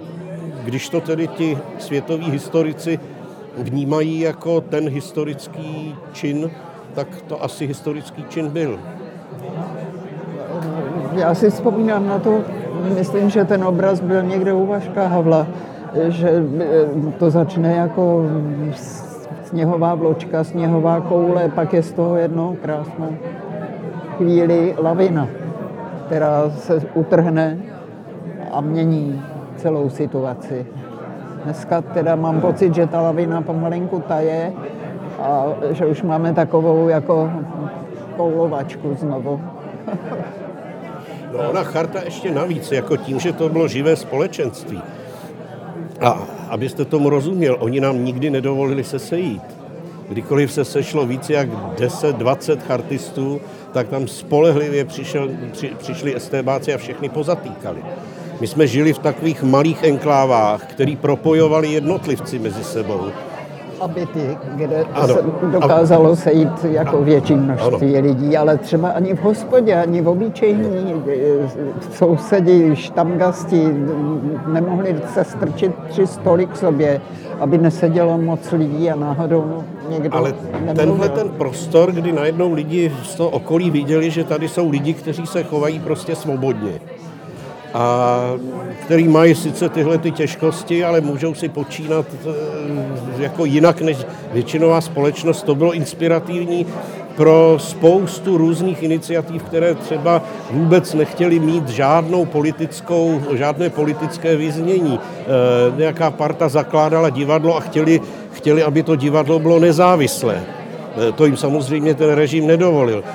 když to tedy ti světoví historici vnímají jako ten historický čin, tak to asi historický čin byl. Já si vzpomínám na to, myslím, že ten obraz byl někde u Vaška Havla, že eh, to začne jako sněhová vločka, sněhová koule, pak je z toho jedno krásnou chvíli lavina, která se utrhne a mění celou situaci. Dneska teda mám pocit, že ta lavina pomalinku taje a že už máme takovou jako koulovačku znovu. No ona charta ještě navíc, jako tím, že to bylo živé společenství. A abyste tomu rozuměl, oni nám nikdy nedovolili se sejít. Kdykoliv se sešlo více jak 10-20 chartistů, tak tam spolehlivě přišel, při, přišli estébáci a všechny pozatýkali. My jsme žili v takových malých enklávách, který propojovali jednotlivci mezi sebou aby ty, kde ano. se dokázalo sejít jako větší množství ano. lidí, ale třeba ani v hospodě, ani v obyčejní sousedi, štamgasti nemohli se strčit tři stoly k sobě, aby nesedělo moc lidí a náhodou někdo Ale nemluvil. tenhle ten prostor, kdy najednou lidi z toho okolí viděli, že tady jsou lidi, kteří se chovají prostě svobodně a který mají sice tyhle ty těžkosti, ale můžou si počínat eh, jako jinak než většinová společnost. To bylo inspirativní pro spoustu různých iniciativ, které třeba vůbec nechtěli mít žádnou politickou, žádné politické vyznění. E, nějaká parta zakládala divadlo a chtěli, chtěli, aby to divadlo bylo nezávislé. Eh, to jim samozřejmě ten režim nedovolil. Eh,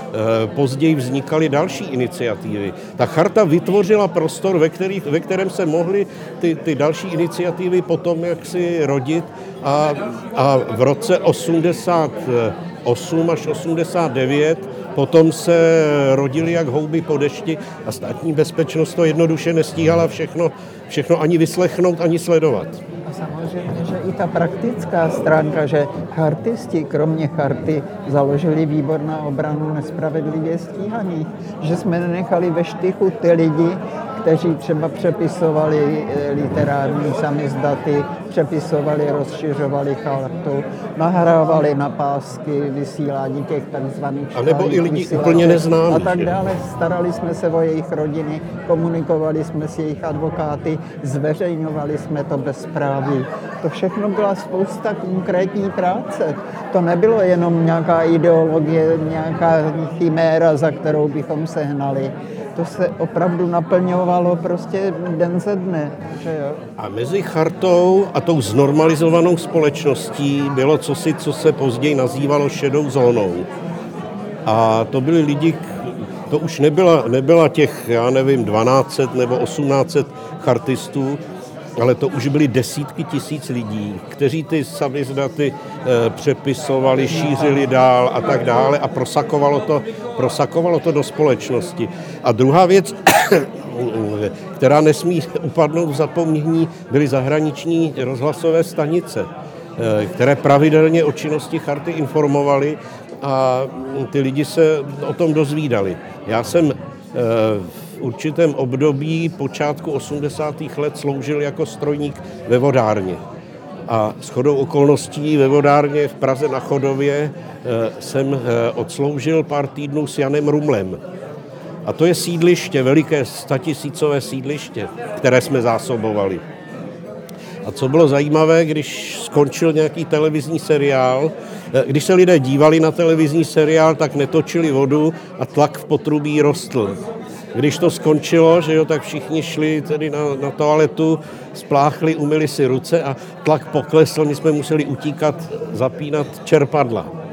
později vznikaly další iniciativy. Ta charta vytvořila prostor, ve, který, ve kterém se mohly ty, ty další iniciativy potom jaksi rodit a, a v roce 88 až 89 potom se rodili jak houby po dešti a státní bezpečnost to jednoduše nestíhala všechno, všechno ani vyslechnout, ani sledovat samozřejmě, že i ta praktická stránka, že chartisti, kromě charty, založili výbor na obranu nespravedlivě stíhaných, že jsme nenechali ve štychu ty lidi, kteří třeba přepisovali eh, literární samizdaty, přepisovali, rozšiřovali chartu, nahrávali na pásky vysílání těch takzvaných A nebo i lidi úplně neznámí. A tak dále. Starali jsme se o jejich rodiny, komunikovali jsme s jejich advokáty, zveřejňovali jsme to bez zprávy. To všechno byla spousta konkrétní práce. To nebylo jenom nějaká ideologie, nějaká chiméra, za kterou bychom se hnali to se opravdu naplňovalo prostě den ze dne. Že jo? A mezi chartou a tou znormalizovanou společností bylo cosi, co se později nazývalo šedou zónou. A to byli lidi, to už nebyla, nebyla těch, já nevím, 1200 nebo 1800 chartistů, ale to už byly desítky tisíc lidí, kteří ty samizdaty e, přepisovali, šířili dál a tak dále a prosakovalo to, prosakovalo to do společnosti. A druhá věc, která nesmí upadnout v zapomnění, byly zahraniční rozhlasové stanice, e, které pravidelně o činnosti charty informovaly a ty lidi se o tom dozvídali. Já jsem e, v určitém období počátku 80. let sloužil jako strojník ve vodárně. A s chodou okolností ve vodárně v Praze na Chodově eh, jsem eh, odsloužil pár týdnů s Janem Rumlem. A to je sídliště, veliké statisícové sídliště, které jsme zásobovali. A co bylo zajímavé, když skončil nějaký televizní seriál, eh, když se lidé dívali na televizní seriál, tak netočili vodu a tlak v potrubí rostl. Když to skončilo, že jo, tak všichni šli tedy na, na toaletu, spláchli, umyli si ruce a tlak poklesl, my jsme museli utíkat, zapínat čerpadla.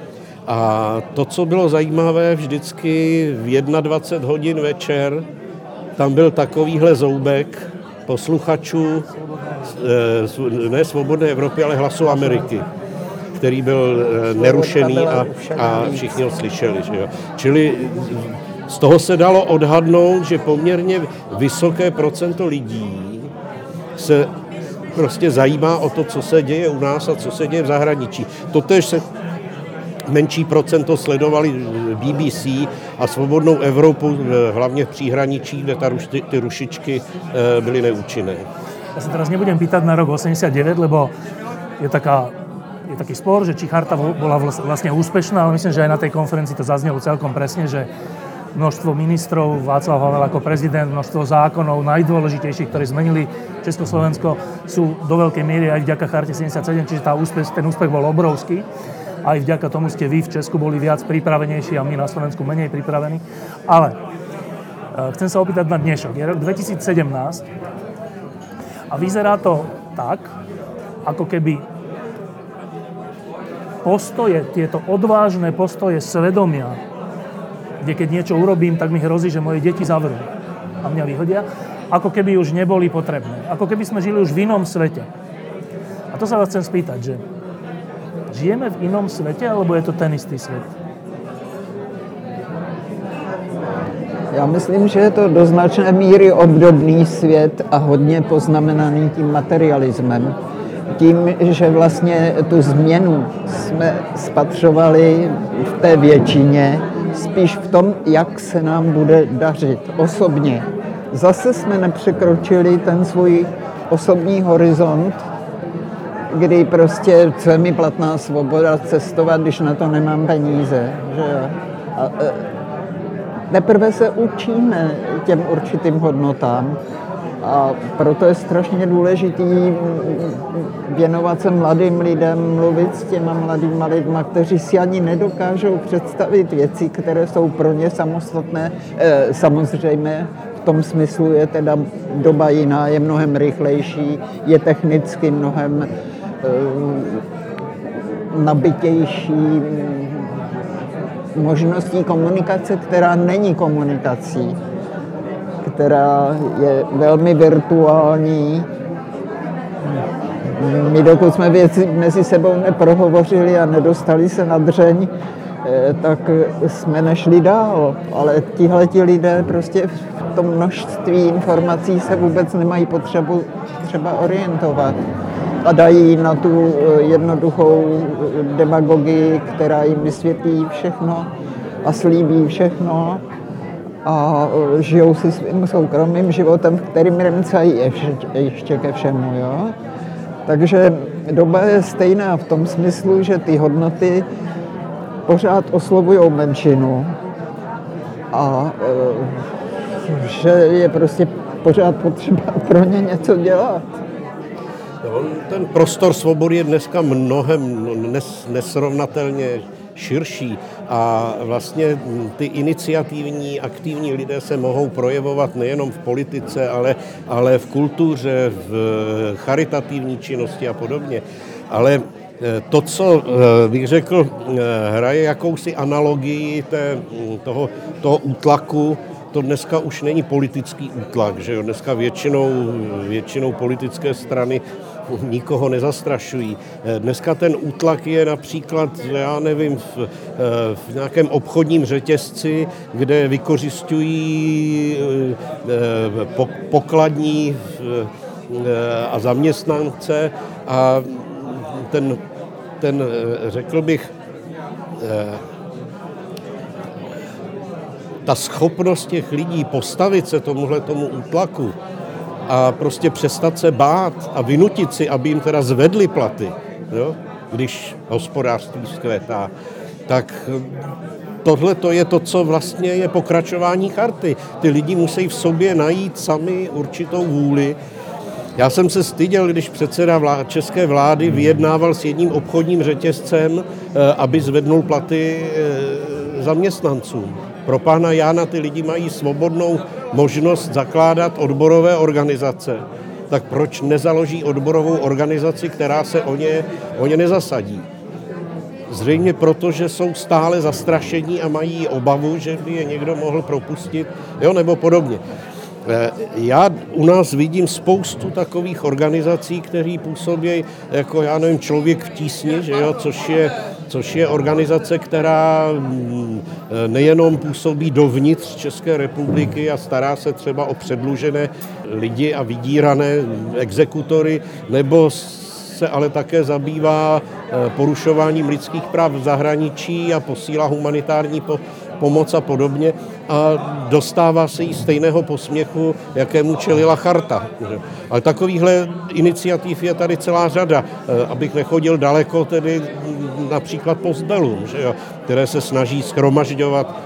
A to, co bylo zajímavé, vždycky v 21 hodin večer tam byl takovýhle zoubek posluchačů eh, ne Svobodné Evropy, ale Hlasu Ameriky který byl eh, nerušený a, a všichni ho slyšeli. Že jo. Čili z toho se dalo odhadnout, že poměrně vysoké procento lidí se prostě zajímá o to, co se děje u nás a co se děje v zahraničí. Totež se menší procento sledovali BBC a svobodnou Evropu, hlavně v příhraničí, kde ta, ty, ty rušičky eh, byly neúčinné. Já se teraz nebudem pýtať na rok 89, lebo je taká je taký spor, že či charta bola vlastne úspešná, ale myslím, že aj na tej konferencii to zaznelo celkom presne, že množstvo ministrov, Václav Havel ako prezident, množstvo zákonov najdôležitejších, ktorí zmenili Československo, sú do veľkej miery aj vďaka Charte 77, čiže tá úspech, ten úspech bol obrovský. Aj vďaka tomu ste vy v Česku boli viac pripravenejší a my na Slovensku menej pripravení. Ale e, chcem sa opýtať na dnešok. Je rok 2017 a vyzerá to tak, ako keby postoje, tieto odvážne postoje svedomia, kde keď niečo urobím, tak mi hrozí, že moje deti zavrú a mňa vyhodia, ako keby už neboli potrebné. Ako keby sme žili už v inom svete. A to sa vás chcem spýtať, že žijeme v inom svete, alebo je to ten istý svet? Já myslím, že je to do značné míry obdobný svět a hodně poznamenaný tím materialismem. Tím, že vlastně tu změnu jsme spatřovali v té většině, spíš v tom, jak se nám bude dařit osobně. Zase jsme nepřekročili ten svůj osobní horizont, kdy prostě co je mi platná svoboda cestovat, když na to nemám peníze. Že jo? A, e, teprve se učíme těm určitým hodnotám a proto je strašně důležitý věnovat se mladým lidem, mluvit s těma mladýma lidma, kteří si ani nedokážou představit věci, které jsou pro ně samostatné, eh, samozřejmé. V tom smyslu je teda doba jiná, je mnohem rychlejší, je technicky mnohem nabitější, možností komunikace, která není komunikací, která je velmi virtuální. My dokud jsme věci mezi sebou neprohovořili a nedostali se na dřeň, eh, tak jsme nešli dál. Ale tihle ti lidé prostě v tom množství informací se vůbec nemají potřebu třeba orientovat a dají na tu eh, jednoduchou eh, demagogii, která jim vysvětlí všechno a slíbí všechno a eh, žijou si svým soukromým životem, kterým remcají ještě, ještě ke všemu. Jo? Takže doba je stejná v tom smyslu, že ty hodnoty pořád oslovují menšinu a že je prostě pořád potřeba pro ně něco dělat. Ten prostor svobody je dneska mnohem nes, nesrovnatelně širší a vlastně ty iniciativní, aktivní lidé se mohou projevovat nejenom v politice, ale, ale v kultuře, v charitativní činnosti a podobně. Ale eh, to, co eh, bych řekl, eh, hraje jakousi analogii té, toho, toho útlaku to dneska už není politický útlak, že jo? Dneska většinou, většinou politické strany nikoho nezastrašují. Dneska ten útlak je například, já nevím, v, v nějakém obchodním řetězci, kde vykořišťují eh, pokladní eh, a zaměstnance a ten, ten řekl bych, eh, ta schopnost těch lidí postavit se tomuhle tomu útlaku a prostě přestat se bát a vynutit si, aby jim teda zvedli platy, jo? když hospodářství zkvétá, tak tohle to je to, co vlastně je pokračování charty. Ty lidi musí v sobě najít sami určitou vůli. Já jsem se styděl, když předseda vlá- české vlády vyjednával s jedním obchodním řetězcem, eh, aby zvednul platy eh, zaměstnancům. Pro pána Jána ty lidi mají svobodnou možnost zakládat odborové organizace. Tak proč nezaloží odborovou organizaci, která se o ně, o ně nezasadí? Zřejmě proto, že jsou stále zastrašení a mají obavu, že by je někdo mohl propustit, jo, nebo podobně. Eh, já u nás vidím spoustu takových organizací, které působí jako, já nevím, člověk v tísni, že jo, což je což je organizace, která mm, nejenom působí dovnitř České republiky a stará se třeba o předlužené lidi a vydírané exekutory, nebo se ale také zabývá eh, porušováním lidských práv v zahraničí a posílá humanitární pomoc a podobně a dostává se jí stejného posměchu, jakému čelila charta. Ale takovýchhle iniciativ je tady celá řada. Eh, abych nechodil daleko, tedy například postbelům, že jo, které se snaží schromažďovat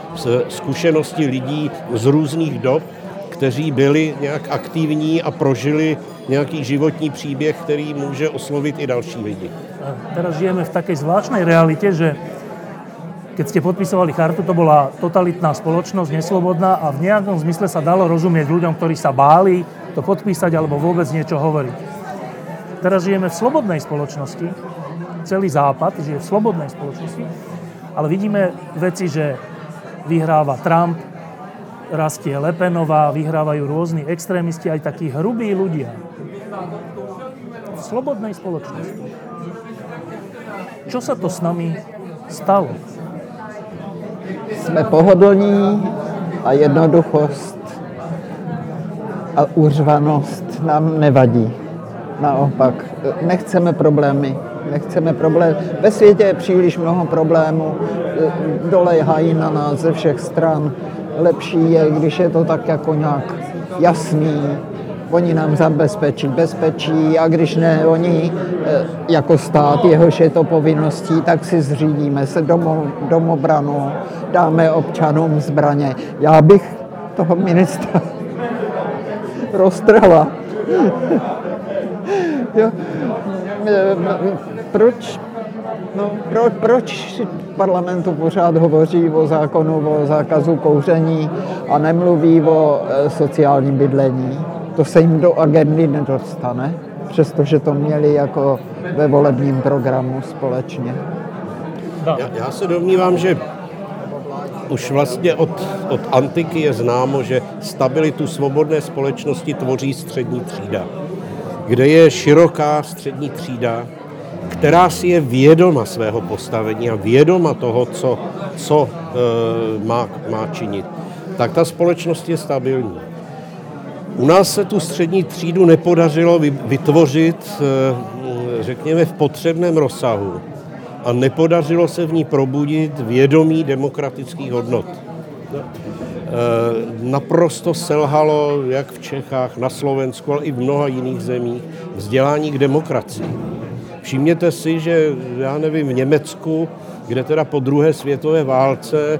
zkušenosti lidí z různých dob, kteří byli nějak aktivní a prožili nějaký životní příběh, který může oslovit i další lidi. Teraz žijeme v takej zvláštnej realite, že keď ste podpisovali chartu, to bola totalitná spoločnosť, neslobodná a v nejakom zmysle sa dalo rozumieť ľuďom, ktorí sa báli to podpísať alebo vôbec niečo hovoriť. Teraz žijeme v slobodnej spoločnosti, celý západ žije v slobodnej spoločnosti, ale vidíme veci, že vyhráva Trump, rastie Lepenová, vyhrávajú rôzni extrémisti, aj takí hrubí ľudia. V slobodnej spoločnosti. Čo sa to s nami stalo? Jsme pohodlní a jednoduchost a uřvanost nám nevadí. Naopak, nechceme problémy, nechceme problém. Ve světě je příliš mnoho problémů, dolejhají na nás ze všech stran. Lepší je, když je to tak jako nějak jasný, oni nám zabezpečí bezpečí a když ne oni eh, jako stát, jehož je to povinností, tak si zřídíme se domo, domobranu, dáme občanům zbraně. Já bych toho ministra roztrhla. Proč, no, pro, proč v parlamentu pořád hovoří o zákonu o zákazu kouření a nemluví o eh, sociálním bydlení? to se jim do agendy nedostane, přestože to měli jako ve volebním programu společně. Já, já se domnívám, že už vlastně od, od antiky je známo, že stabilitu svobodné společnosti tvoří střední třída, kde je široká střední třída, která si je vědoma svého postavení a vědoma toho, co, co e, má, má činit, tak ta společnost je stabilní. U nás se tu střední třídu nepodařilo vytvořit, eh, řekněme, v potřebném rozsahu a nepodařilo se v ní probudit vědomí demokratických hodnot. Eh, naprosto selhalo, jak v Čechách, na Slovensku, ale i v mnoha jiných zemích, vzdělání k demokracii. Všimněte si, že já nevím, v Německu kde teda po druhé světové válce eh,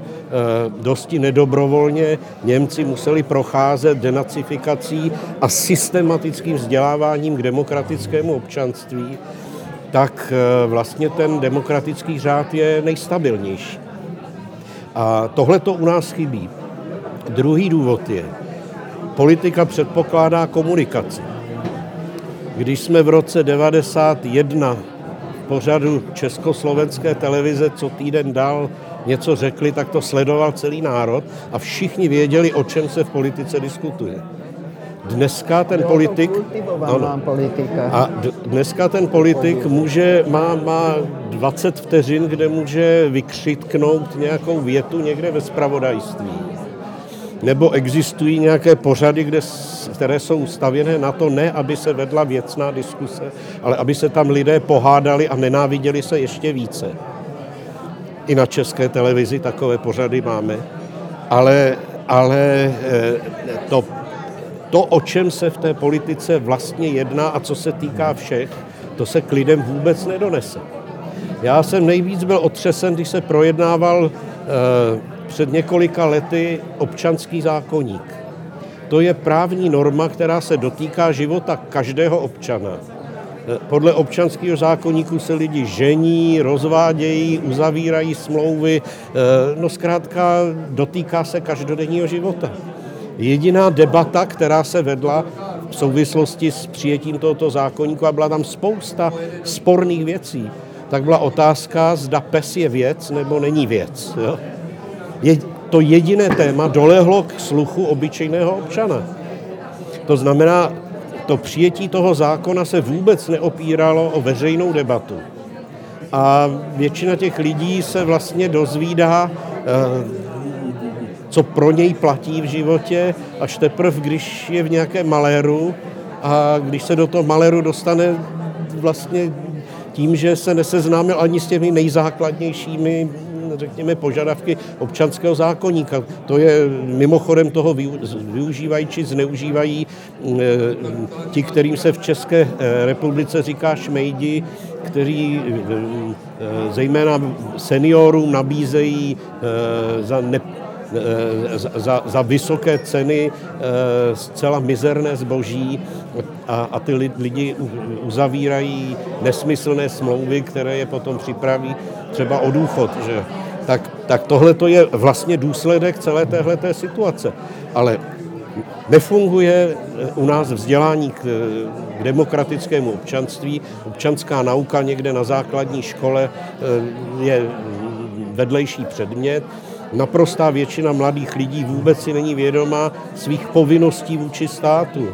dosti nedobrovolně Němci museli procházet denacifikací a systematickým vzděláváním k demokratickému občanství, tak eh, vlastně ten demokratický řád je nejstabilnější. A tohle to u nás chybí. Druhý důvod je, politika předpokládá komunikaci. Když jsme v roce 91 pořadu československé televize, co týden dal něco řekli, tak to sledoval celý národ a všichni věděli, o čem se v politice diskutuje. Dneska ten politik, ano, a dneska ten politik může, má, má 20 vteřin, kde může vykřitknout nějakou větu někde ve spravodajství nebo existují nějaké pořady, kde, které jsou stavěné na to, ne aby se vedla věcná diskuse, ale aby se tam lidé pohádali a nenáviděli se ještě více. I na české televizi takové pořady máme. Ale, ale eh, to, to, o čem se v té politice vlastně jedná a co se týká všech, to se k lidem vůbec nedonese. Já jsem nejvíc byl otřesen, když se projednával eh, před několika lety občanský zákoník. To je právní norma, která se dotýká života každého občana. Podle občanského zákonníku se lidi žení, rozvádějí, uzavírají smlouvy, no zkrátka dotýká se každodenního života. Jediná debata, která se vedla v souvislosti s přijetím tohoto zákonníku, a byla tam spousta sporných věcí, tak byla otázka, zda pes je věc nebo není věc. Jo? Je to jediné téma dolehlo k sluchu obyčejného občana. To znamená, to přijetí toho zákona se vůbec neopíralo o veřejnou debatu. A většina těch lidí se vlastně dozvídá, eh, co pro něj platí v životě, až teprve, když je v nějaké maléru a když se do toho maléru dostane vlastně tím, že se neseznámil ani s těmi nejzákladnějšími řekněme, požadavky občanského zákonníka. To je mimochodem toho využívají či zneužívají eh, ti, kterým se v České eh, republice říká šmejdi, kteří eh, zejména seniorům nabízejí za ne, za, za vysoké ceny zcela mizerné zboží a, a ty lidi uzavírají nesmyslné smlouvy, které je potom připraví třeba o důchod. Že? Tak, tak tohle to je vlastně důsledek celé téhle situace. Ale Nefunguje u nás vzdělání k, k demokratickému občanství. Občanská nauka někde na základní škole je vedlejší předmět. Naprostá většina mladých lidí vůbec si není vědoma svých povinností vůči státu.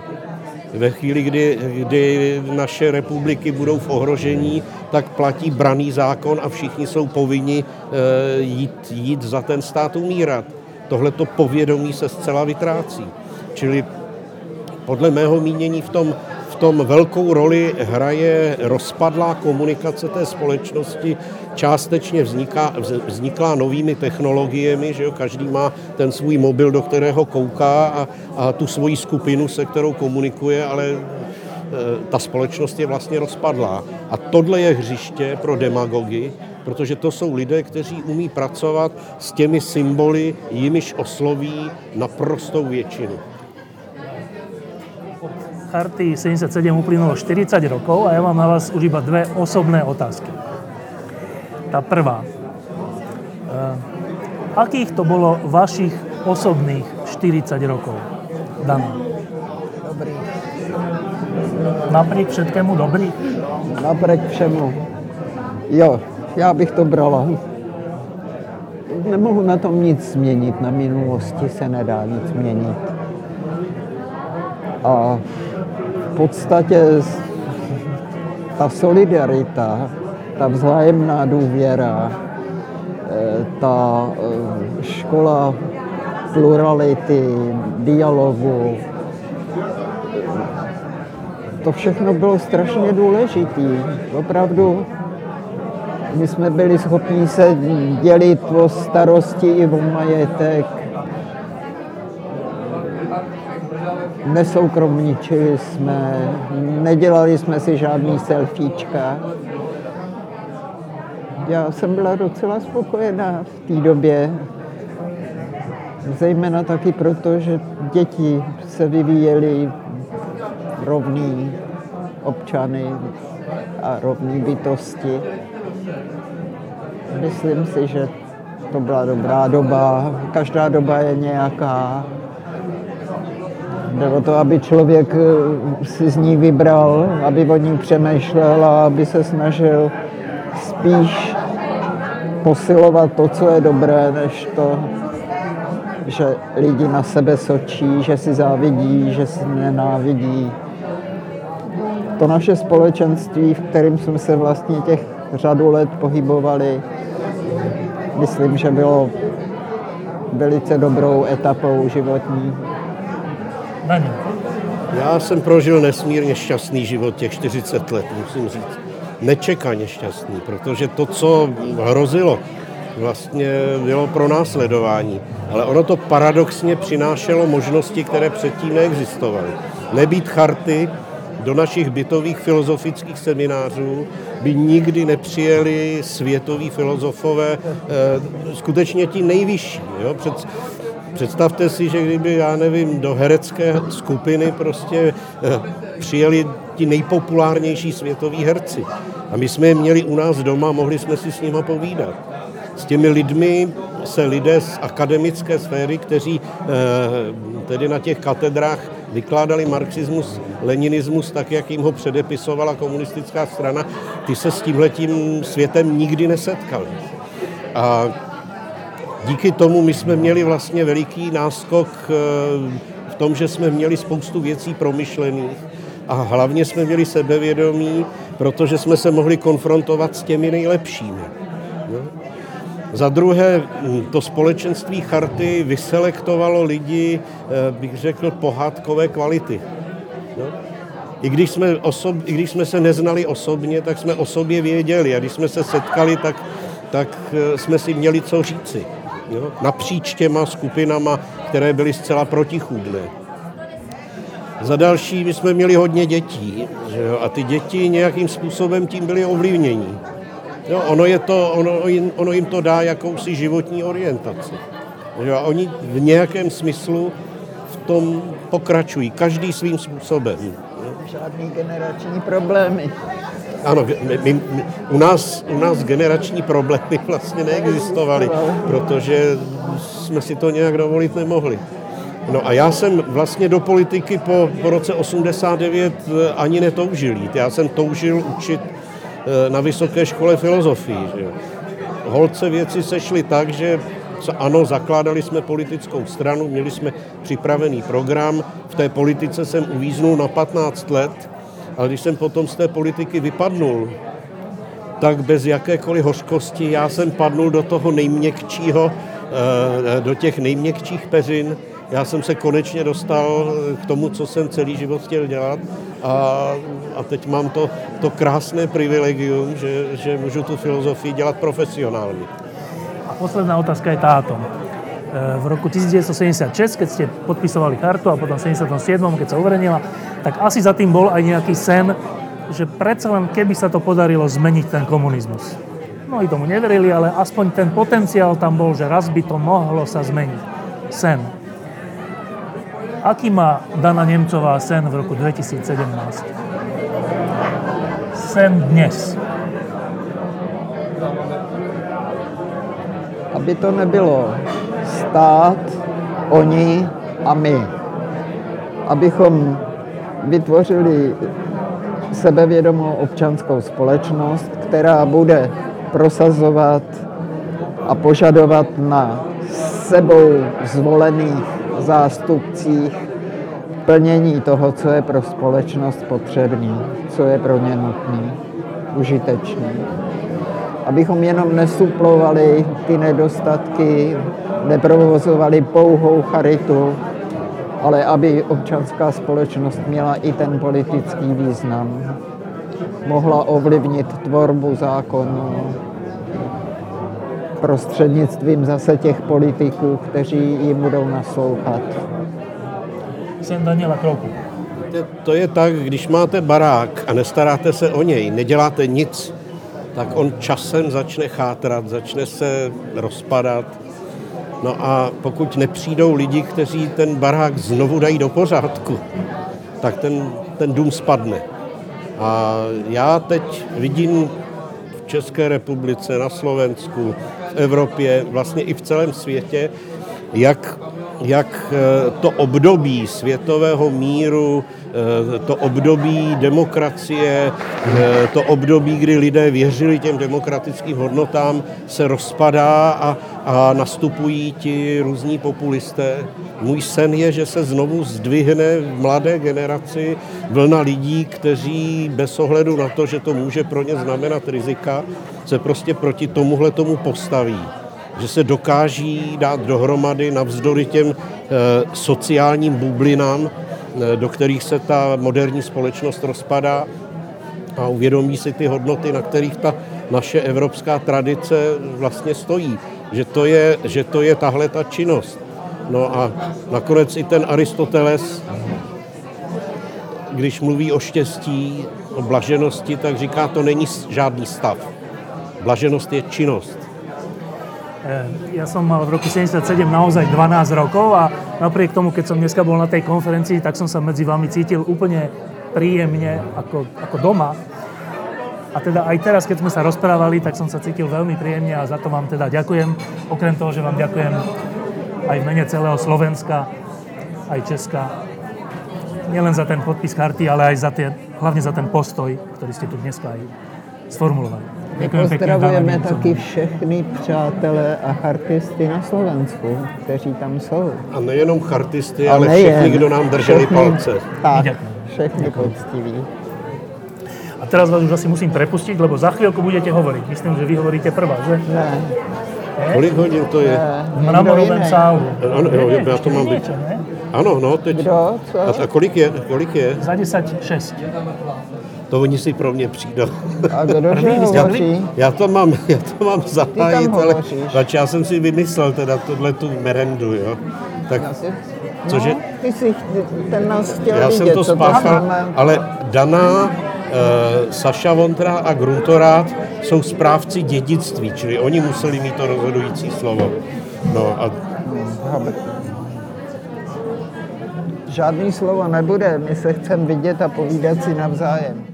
Ve chvíli, kdy, kdy naše republiky budou v ohrožení, tak platí braný zákon a všichni jsou povinni e, jít, jít za ten stát umírat. Tohleto povědomí se zcela vytrácí. Čili podle mého mínění v tom v tom velkou roli hraje rozpadlá komunikace té společnosti, částečně vzniká, vzniklá novými technologiemi, že jo, každý má ten svůj mobil, do kterého kouká a, a tu svoji skupinu, se kterou komunikuje, ale e, ta společnost je vlastně rozpadlá. A tohle je hřiště pro demagogy, protože to jsou lidé, kteří umí pracovat s těmi symboly, jimiž osloví naprostou většinu charty 77 uplynulo 40 rokov a ja mám na vás už iba dve osobné otázky. Tá prvá. E, akých to bolo vašich osobných 40 rokov, Dano? Dobrý. Napriek všetkému dobrý? Napriek všemu. Jo, já bych to brala. Nemohu na tom nic změnit, na minulosti se nedá nic změnit. A podstatě ta solidarita, ta vzájemná důvěra, eh, ta eh, škola plurality, dialogu, to všechno bylo strašně důležité. Opravdu my jsme byli schopni se dělit o starosti i o majetek, nesoukromničili jsme, nedělali jsme si žádný selfiečka. Já jsem byla docela spokojená v té době, zejména taky proto, že děti se vyvíjely rovný občany a rovný bytosti. Myslím si, že to byla dobrá doba. Každá doba je nějaká Jde o to, aby člověk eh, si z ní vybral, aby o ní přemýšlel a aby se snažil spíš posilovat to, co je dobré, než to, že lidi na sebe sočí, že si závidí, že si nenávidí. To naše společenství, v kterém jsme se vlastně těch řadu let pohybovali, myslím, že bylo velice dobrou etapou životní. Já jsem prožil nesmírně šťastný život těch 40 let, musím říct. Nečekaně šťastný, protože to, co hrozilo, vlastně bylo pro následování. Ale ono to paradoxně přinášelo možnosti, které předtím neexistovaly. Nebýt charty, do našich bytových filozofických seminářů by nikdy nepřijeli světoví filozofové, eh, skutečně ti nejvyšší. Jo? Před, Představte si, že kdyby, já nevím, do herecké skupiny prostě eh, přijeli ti nejpopulárnější světoví herci. A my jsme je měli u nás doma, mohli jsme si s nimi povídat. S těmi lidmi se lidé z akademické sféry, kteří eh, tedy na těch katedrách vykládali marxismus, leninismus tak, jak jim ho předepisovala komunistická strana, ty se s tímhletím světem nikdy nesetkali. A díky tomu my jsme měli vlastně veliký náskok eh, v tom, že jsme měli spoustu věcí promyšlených a hlavně jsme měli sebevědomí, protože jsme se mohli konfrontovat s těmi nejlepšími. No. Za druhé, to společenství charty vyselektovalo lidi, eh, bych řekl, pohádkové kvality. No. I když, jsme osob, I když jsme se neznali osobně, tak jsme o sobě věděli a když jsme se setkali, tak, tak eh, jsme si měli co říci jo, napříč těma skupinama, které byly zcela protichůdné. Za další, my jsme měli hodně dětí že jo, a ty děti nějakým způsobem tím byly ovlivnění. Jo, ono, je to, ono, jim, ono jim to dá jakousi životní orientaci. Že jo, a oni v nějakém smyslu v tom pokračují, každý svým způsobem. Jo. Žádný generační problémy. Ano, my, my, u, nás, u nás generační problémy vlastně neexistovaly, protože jsme si to nějak dovolit nemohli. No a já jsem vlastně do politiky po, po roce 89 eh, ani netoužil jít. Já jsem toužil učit eh, na vysoké škole filozofii. Že? Holce věci sešly tak, že ano, zakládali jsme politickou stranu, měli jsme připravený program, v té politice jsem uvíznul na 15 let, ale když jsem potom z té politiky vypadnul, tak bez jakékoliv hořkosti já jsem padnul do toho nejměkčího, eh, do těch nejměkčích peřin. Já jsem se konečně dostal k tomu, co jsem celý život chtěl dělat a, a teď mám to, to krásné privilegium, že, že můžu tu filozofii dělat profesionálně. A posledná otázka je táto. Eh, v roku 1976, keď ste podpisovali chartu a potom v 77, keď sa uverejnila, tak asi za tým bol aj nejaký sen, že predsa len keby sa to podarilo zmeniť ten komunizmus. Mnohí tomu neverili, ale aspoň ten potenciál tam bol, že raz by to mohlo sa zmeniť. Sen. Aký má Dana Nemcová sen v roku 2017? Sen dnes. Aby to nebylo stát, oni a my. Abychom vytvořili sebevědomou občanskou společnost, která bude prosazovat a požadovat na sebou zvolených zástupcích plnění toho, co je pro společnost potřebný, co je pro ně nutný, užitečný abychom jenom nesuplovali ty nedostatky, neprovozovali pouhou charitu, ale aby občanská společnost měla i ten politický význam. Mohla ovlivnit tvorbu zákonů prostřednictvím zase těch politiků, kteří jim budou naslouchat. Jsem Daniela Kroupu. To je tak, když máte barák a nestaráte se o něj, neděláte nic, tak on časem začne chátrat, začne se rozpadat. No a pokud nepřijdou lidi, kteří ten barák znovu dají do pořádku, tak ten, ten dům spadne. A já teď vidím v České republice, na Slovensku, Evropě, vlastně i v celém světě, jak, jak eh, to období světového míru, Eh, to období demokracie, eh, to období, kdy lidé věřili těm demokratickým hodnotám, se rozpadá a, a nastupují ti různí populisté. Můj sen je, že se znovu zdvihne v mladé generaci vlna lidí, kteří bez ohledu na to, že to může pro ně znamenat rizika, se prostě proti tomuhle tomu postaví že se dokáží dát dohromady navzdory těm e, sociálním bublinám, Eh, do kterých se ta moderní společnost rozpadá a uvědomí si ty hodnoty, na kterých ta naše evropská tradice vlastně stojí. Že to je, že to je tahle ta činnost. No a nakonec i ten Aristoteles, když mluví o štěstí, o blaženosti, tak říká, to není žádný stav. Blaženost je činnost. Eh, ja som mal v roku 77 naozaj 12 rokov a napriek tomu, keď som dneska bol na tej konferencii, tak som sa medzi vami cítil úplne príjemne ako, ako doma. A teda aj teraz, keď sme sa rozprávali, tak som sa cítil veľmi príjemne a za to vám teda ďakujem. Okrem toho, že vám ďakujem aj v mene celého Slovenska, aj Česka. Nielen za ten podpis karty, ale aj za tie, hlavne za ten postoj, ktorý ste tu dneska aj sformulovali. Děkujeme Pozdravujeme taky všechny přátelé a chartisty na Slovensku, kteří tam jsou. A nejenom chartisty, ale nejen, všechny, kdo nám drželi všechny, palce. Tak, všechny poctiví. A teraz vás už asi musím prepustiť, lebo za chvíľku budete hovoriť. Myslím, že vy hovoríte prvá, že? Ne. Ne? Kolik hodin to je? V mramorovém sálu. Ano, jo, já to mám být. Ano, no, teď. Kdo? Co? A, a kolik je? Kolik je? Za 10, 6 to oni si pro mě přijdou. A kdo já, já, to mám, já to mám zahájit, ale zač, já jsem si vymyslel teda tohle tu merendu, jo. Tak, cože? No, ty jsi ten nás chtěl Já vidět, jsem to spáchal, ale Dana, e, Saša Vondra a Gruntorát jsou správci dědictví, čili oni museli mít to rozhodující slovo. No a... Žádný slovo nebude, my se chceme vidět a povídat si navzájem.